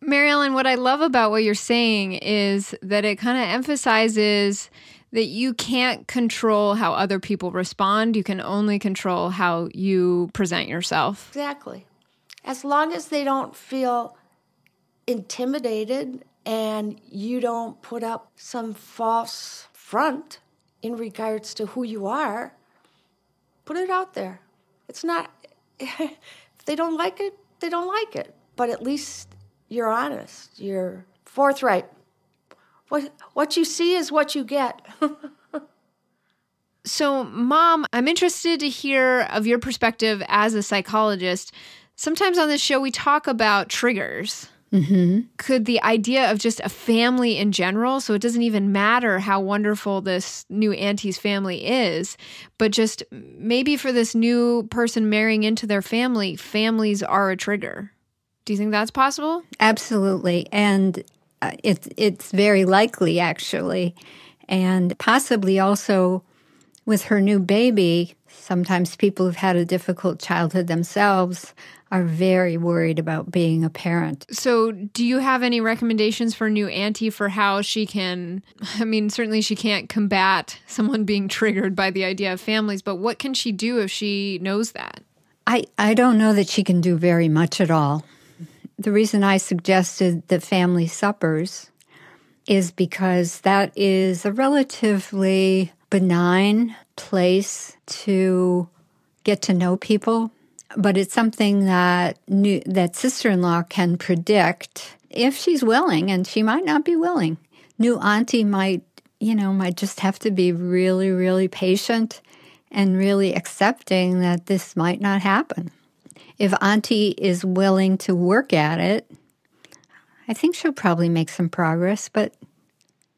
Mary Ellen, what I love about what you're saying is that it kind of emphasizes that you can't control how other people respond. You can only control how you present yourself. Exactly. As long as they don't feel intimidated and you don't put up some false front in regards to who you are, Put it out there. It's not, if they don't like it, they don't like it. But at least you're honest, you're forthright. What, what you see is what you get. so, Mom, I'm interested to hear of your perspective as a psychologist. Sometimes on this show, we talk about triggers. Mm-hmm. Could the idea of just a family in general, so it doesn't even matter how wonderful this new auntie's family is, but just maybe for this new person marrying into their family, families are a trigger. Do you think that's possible? Absolutely. And uh, it's, it's very likely, actually. And possibly also with her new baby, sometimes people who've had a difficult childhood themselves are very worried about being a parent. So, do you have any recommendations for new auntie for how she can? I mean, certainly she can't combat someone being triggered by the idea of families, but what can she do if she knows that? I, I don't know that she can do very much at all. The reason I suggested the family suppers is because that is a relatively benign place to get to know people but it's something that new, that sister-in-law can predict if she's willing and she might not be willing. New auntie might you know might just have to be really really patient and really accepting that this might not happen if auntie is willing to work at it i think she'll probably make some progress but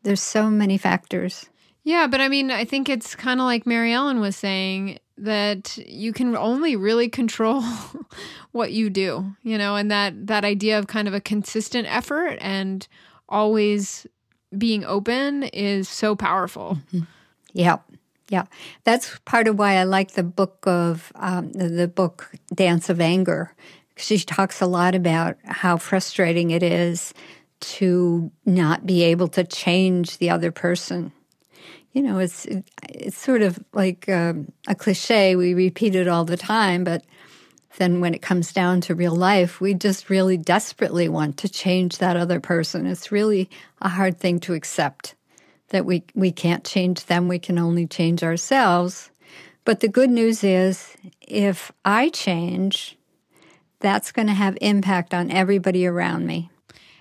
there's so many factors yeah but i mean i think it's kind of like mary ellen was saying that you can only really control what you do, you know, and that that idea of kind of a consistent effort and always being open is so powerful. Mm-hmm. Yeah. Yeah, that's part of why I like the book of um, the, book Dance of Anger. She talks a lot about how frustrating it is to not be able to change the other person you know, it's it's sort of like um, a cliche. We repeat it all the time, but then when it comes down to real life, we just really desperately want to change that other person. It's really a hard thing to accept that we we can't change them. We can only change ourselves. But the good news is, if I change, that's going to have impact on everybody around me.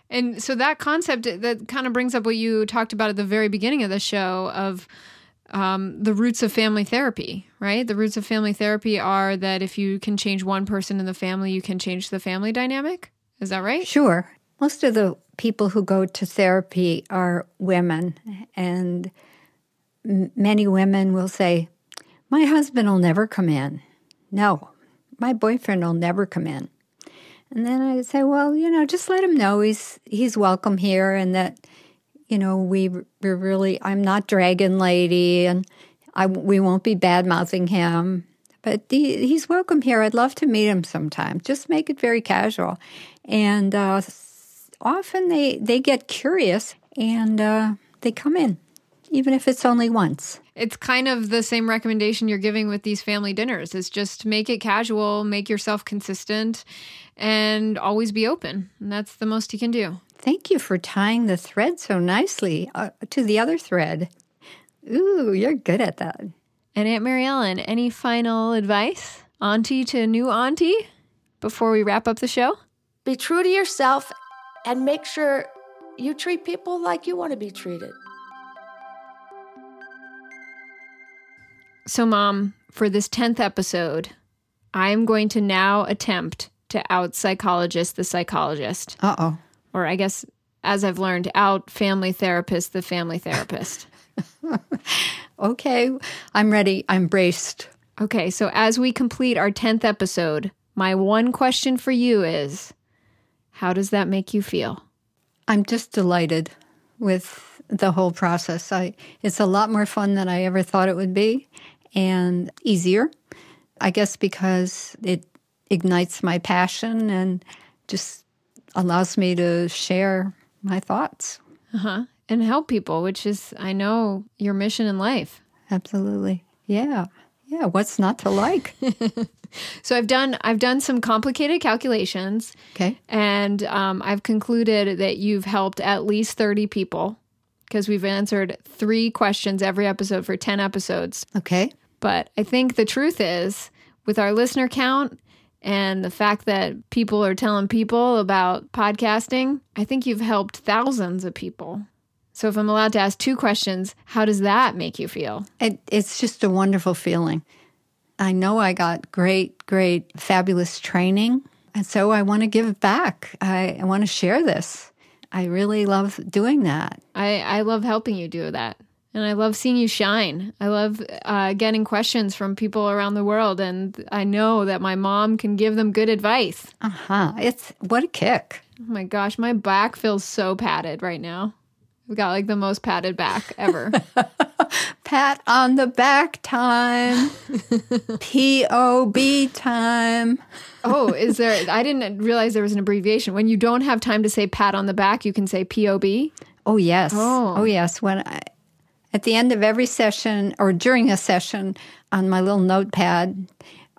And so that concept that kind of brings up what you talked about at the very beginning of the show of um, the roots of family therapy, right? The roots of family therapy are that if you can change one person in the family, you can change the family dynamic. Is that right? Sure. Most of the people who go to therapy are women, and m- many women will say, My husband will never come in. No, my boyfriend will never come in. And then I say, well, you know, just let him know he's he's welcome here, and that you know we we're really I'm not dragon lady, and I we won't be bad mouthing him, but he, he's welcome here. I'd love to meet him sometime. Just make it very casual, and uh, often they they get curious and uh, they come in, even if it's only once. It's kind of the same recommendation you're giving with these family dinners. Is just make it casual make yourself consistent and always be open. And that's the most you can do. Thank you for tying the thread so nicely uh, to the other thread. Ooh you're good at that. And aunt mary ellen any final advice? Auntie to new auntie? Before we wrap up the show? Be true to yourself and make sure you treat people like you want to be treated So, Mom, for this 10th episode, I am going to now attempt to out psychologist the psychologist. Uh oh. Or I guess, as I've learned, out family therapist the family therapist. okay, I'm ready. I'm braced. Okay, so as we complete our 10th episode, my one question for you is how does that make you feel? I'm just delighted with the whole process. I it's a lot more fun than I ever thought it would be and easier. I guess because it ignites my passion and just allows me to share my thoughts. Uh-huh. And help people, which is I know your mission in life. Absolutely. Yeah. Yeah, what's not to like? so I've done I've done some complicated calculations. Okay. And um, I've concluded that you've helped at least 30 people because we've answered three questions every episode for 10 episodes. Okay. But I think the truth is, with our listener count and the fact that people are telling people about podcasting, I think you've helped thousands of people. So, if I'm allowed to ask two questions, how does that make you feel? It, it's just a wonderful feeling. I know I got great, great, fabulous training. And so I want to give back. I, I want to share this. I really love doing that. I, I love helping you do that. And I love seeing you shine. I love uh, getting questions from people around the world. And I know that my mom can give them good advice. Uh huh. It's what a kick. Oh my gosh, my back feels so padded right now. I've got like the most padded back ever. Pat on the back time. P-O-B time. Oh, is there? I didn't realize there was an abbreviation. When you don't have time to say pat on the back, you can say POB. Oh, yes. Oh. Oh, yes. When I, at the end of every session or during a session on my little notepad,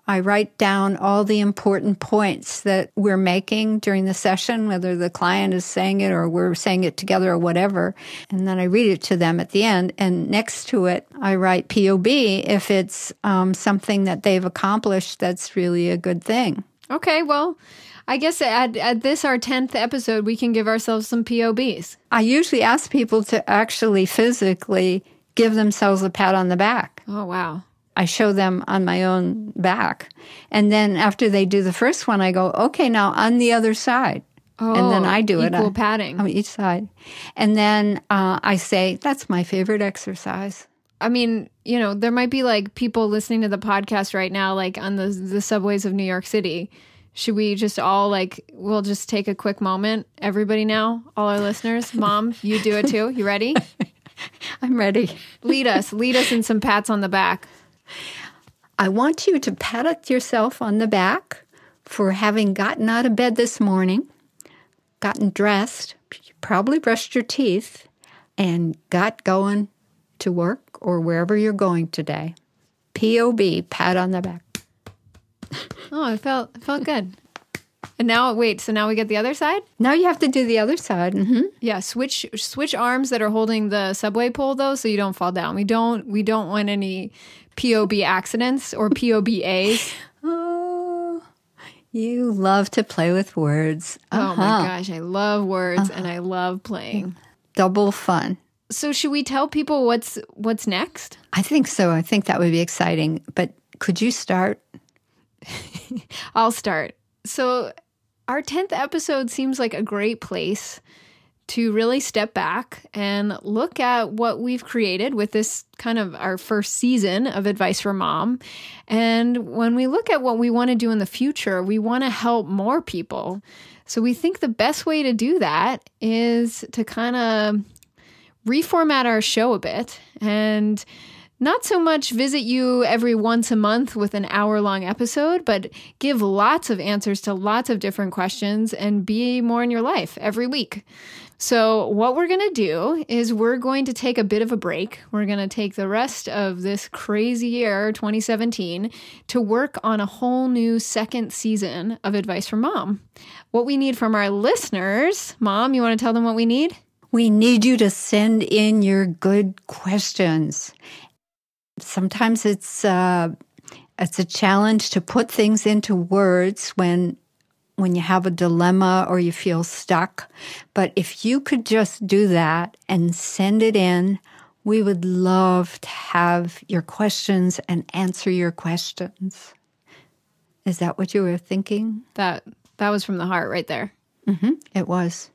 I write down all the important points that we're making during the session, whether the client is saying it or we're saying it together or whatever. And then I read it to them at the end. And next to it, I write POB if it's um, something that they've accomplished that's really a good thing. Okay, well, I guess at, at this, our 10th episode, we can give ourselves some POBs. I usually ask people to actually physically give themselves a pat on the back. Oh, wow. I show them on my own back. And then after they do the first one, I go, okay, now on the other side. and then Oh, I do it equal on, patting. on each side. And then uh, I say, that's my favorite exercise. I mean, you know, there might be like people listening to the podcast right now, like on the the subways of New York City. Should we just all like we'll just take a quick moment, everybody now, all our listeners, mom, you do it too. You ready? I'm ready. Lead us, lead us in some pats on the back. I want you to pat yourself on the back for having gotten out of bed this morning, gotten dressed, probably brushed your teeth, and got going to work or wherever you're going today. POB, pat on the back. Oh, it felt it felt good. And now wait, so now we get the other side? Now you have to do the other side. hmm Yeah, switch switch arms that are holding the subway pole though, so you don't fall down. We don't we don't want any POB accidents or POBAs. Oh, you love to play with words. Oh Uh-huh. my gosh, I love words and I love playing. Double fun. So should we tell people what's what's next? I think so. I think that would be exciting. But could you start? I'll start. So our 10th episode seems like a great place to really step back and look at what we've created with this kind of our first season of Advice from Mom. And when we look at what we want to do in the future, we want to help more people. So we think the best way to do that is to kind of reformat our show a bit and not so much visit you every once a month with an hour long episode, but give lots of answers to lots of different questions and be more in your life every week. So, what we're going to do is we're going to take a bit of a break. We're going to take the rest of this crazy year, 2017, to work on a whole new second season of Advice from Mom. What we need from our listeners, Mom, you want to tell them what we need? We need you to send in your good questions. Sometimes it's uh, it's a challenge to put things into words when when you have a dilemma or you feel stuck. But if you could just do that and send it in, we would love to have your questions and answer your questions. Is that what you were thinking? That that was from the heart right there. Mm-hmm. It was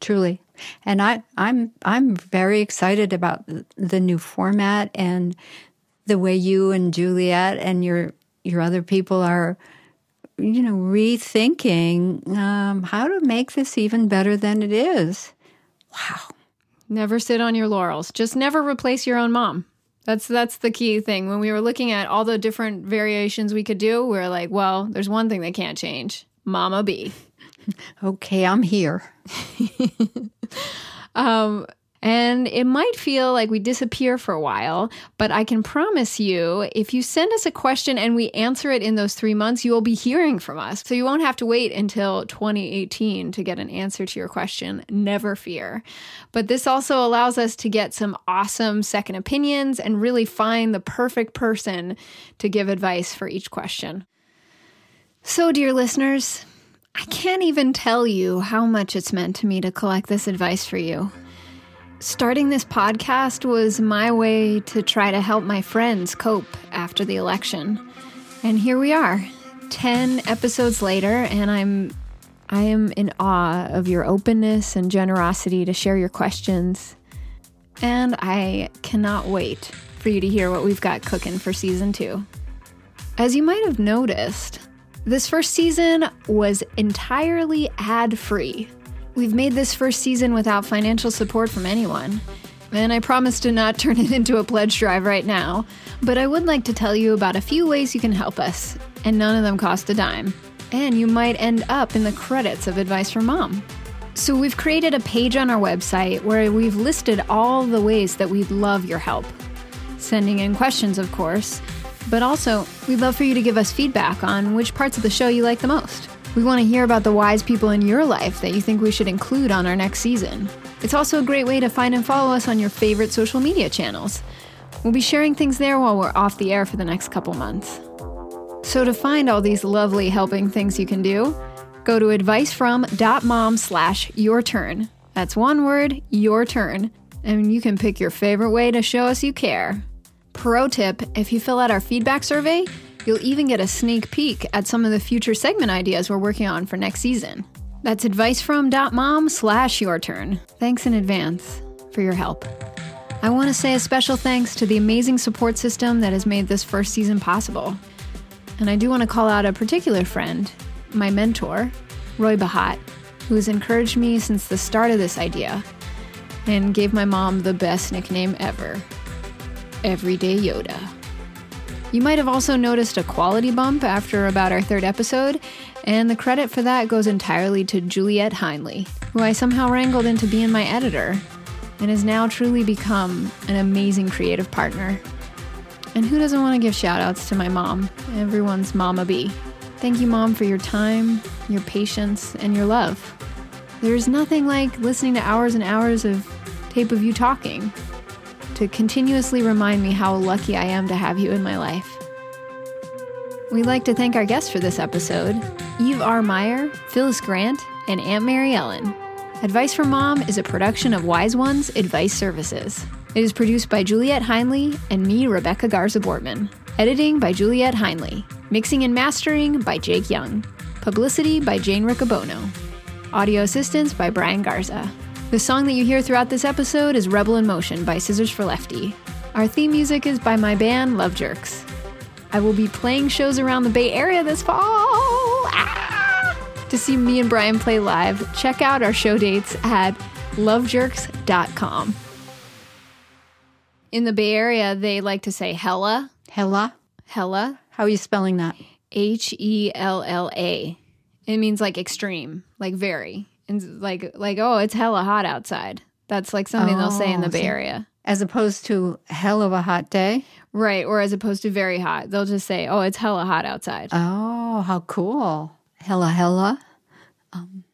truly, and I, I'm I'm very excited about the, the new format and the way you and Juliette and your your other people are, you know, rethinking um, how to make this even better than it is. Wow. Never sit on your laurels. Just never replace your own mom. That's that's the key thing. When we were looking at all the different variations we could do, we are like, well, there's one thing that can't change. Mama B. Okay, I'm here. Um, and it might feel like we disappear for a while, but I can promise you, if you send us a question and we answer it in those three months, you will be hearing from us. So you won't have to wait until 2018 to get an answer to your question. Never fear. But this also allows us to get some awesome second opinions and really find the perfect person to give advice for each question. So, dear listeners, I can't even tell you how much it's meant to me to collect this advice for you. Starting this podcast was my way to try to help my friends cope after the election. And here we are, 10 episodes later, and I'm I am in awe of your openness and generosity to share your questions. And I cannot wait for you to hear what we've got cooking for season 2. As you might have noticed, this first season was entirely ad free. We've made this first season without financial support from anyone. and I promise to not turn it into a pledge drive right now, but I would like to tell you about a few ways you can help us, and none of them cost a dime. And you might end up in the credits of Advice from Mom. So, we've created a page on our website where we've listed all the ways that we'd love your help. Sending in questions, of course, but also, we'd love for you to give us feedback on which parts of the show you like the most. We want to hear about the wise people in your life that you think we should include on our next season. It's also a great way to find and follow us on your favorite social media channels. We'll be sharing things there while we're off the air for the next couple months. So to find all these lovely helping things you can do, go to advicefrom.mom slash your turn. That's one word, your turn. And you can pick your favorite way to show us you care. Pro tip if you fill out our feedback survey, you'll even get a sneak peek at some of the future segment ideas we're working on for next season. That's advicefrom.mom slash your turn. Thanks in advance for your help. I want to say a special thanks to the amazing support system that has made this first season possible. And I do want to call out a particular friend, my mentor, Roy Bahat, who has encouraged me since the start of this idea and gave my mom the best nickname ever Everyday Yoda. You might have also noticed a quality bump after about our third episode, and the credit for that goes entirely to Juliette Heinley, who I somehow wrangled into being my editor and has now truly become an amazing creative partner. And who doesn't want to give shout outs to my mom, everyone's Mama B? Thank you, Mom, for your time, your patience, and your love. There's nothing like listening to hours and hours of tape of you talking to continuously remind me how lucky I am to have you in my life. We'd like to thank our guests for this episode Eve R. Meyer, Phyllis Grant, and Aunt Mary Ellen. Advice from Mom is a production of Wise Ones Advice Services. It is produced by Juliette Heinley and me, Rebecca Garza Bortman. Editing by Juliette Heinley. Mixing and mastering by Jake Young. Publicity by Jane Riccobono. Audio assistance by Brian Garza. The song that you hear throughout this episode is Rebel in Motion by Scissors for Lefty. Our theme music is by my band, Love Jerks. I will be playing shows around the Bay Area this fall. Ah! To see me and Brian play live, check out our show dates at lovejerks.com. In the Bay Area, they like to say hella, Hella? hella, How are you spelling that? H E L L A. It means like extreme, like very. And like like oh, it's hella hot outside. That's like something they'll say in the Oh, Bay so- Area. As opposed to hell of a hot day? Right, or as opposed to very hot. They'll just say, "Oh, it's hella hot outside." Oh, how cool. Hella, hella. Um,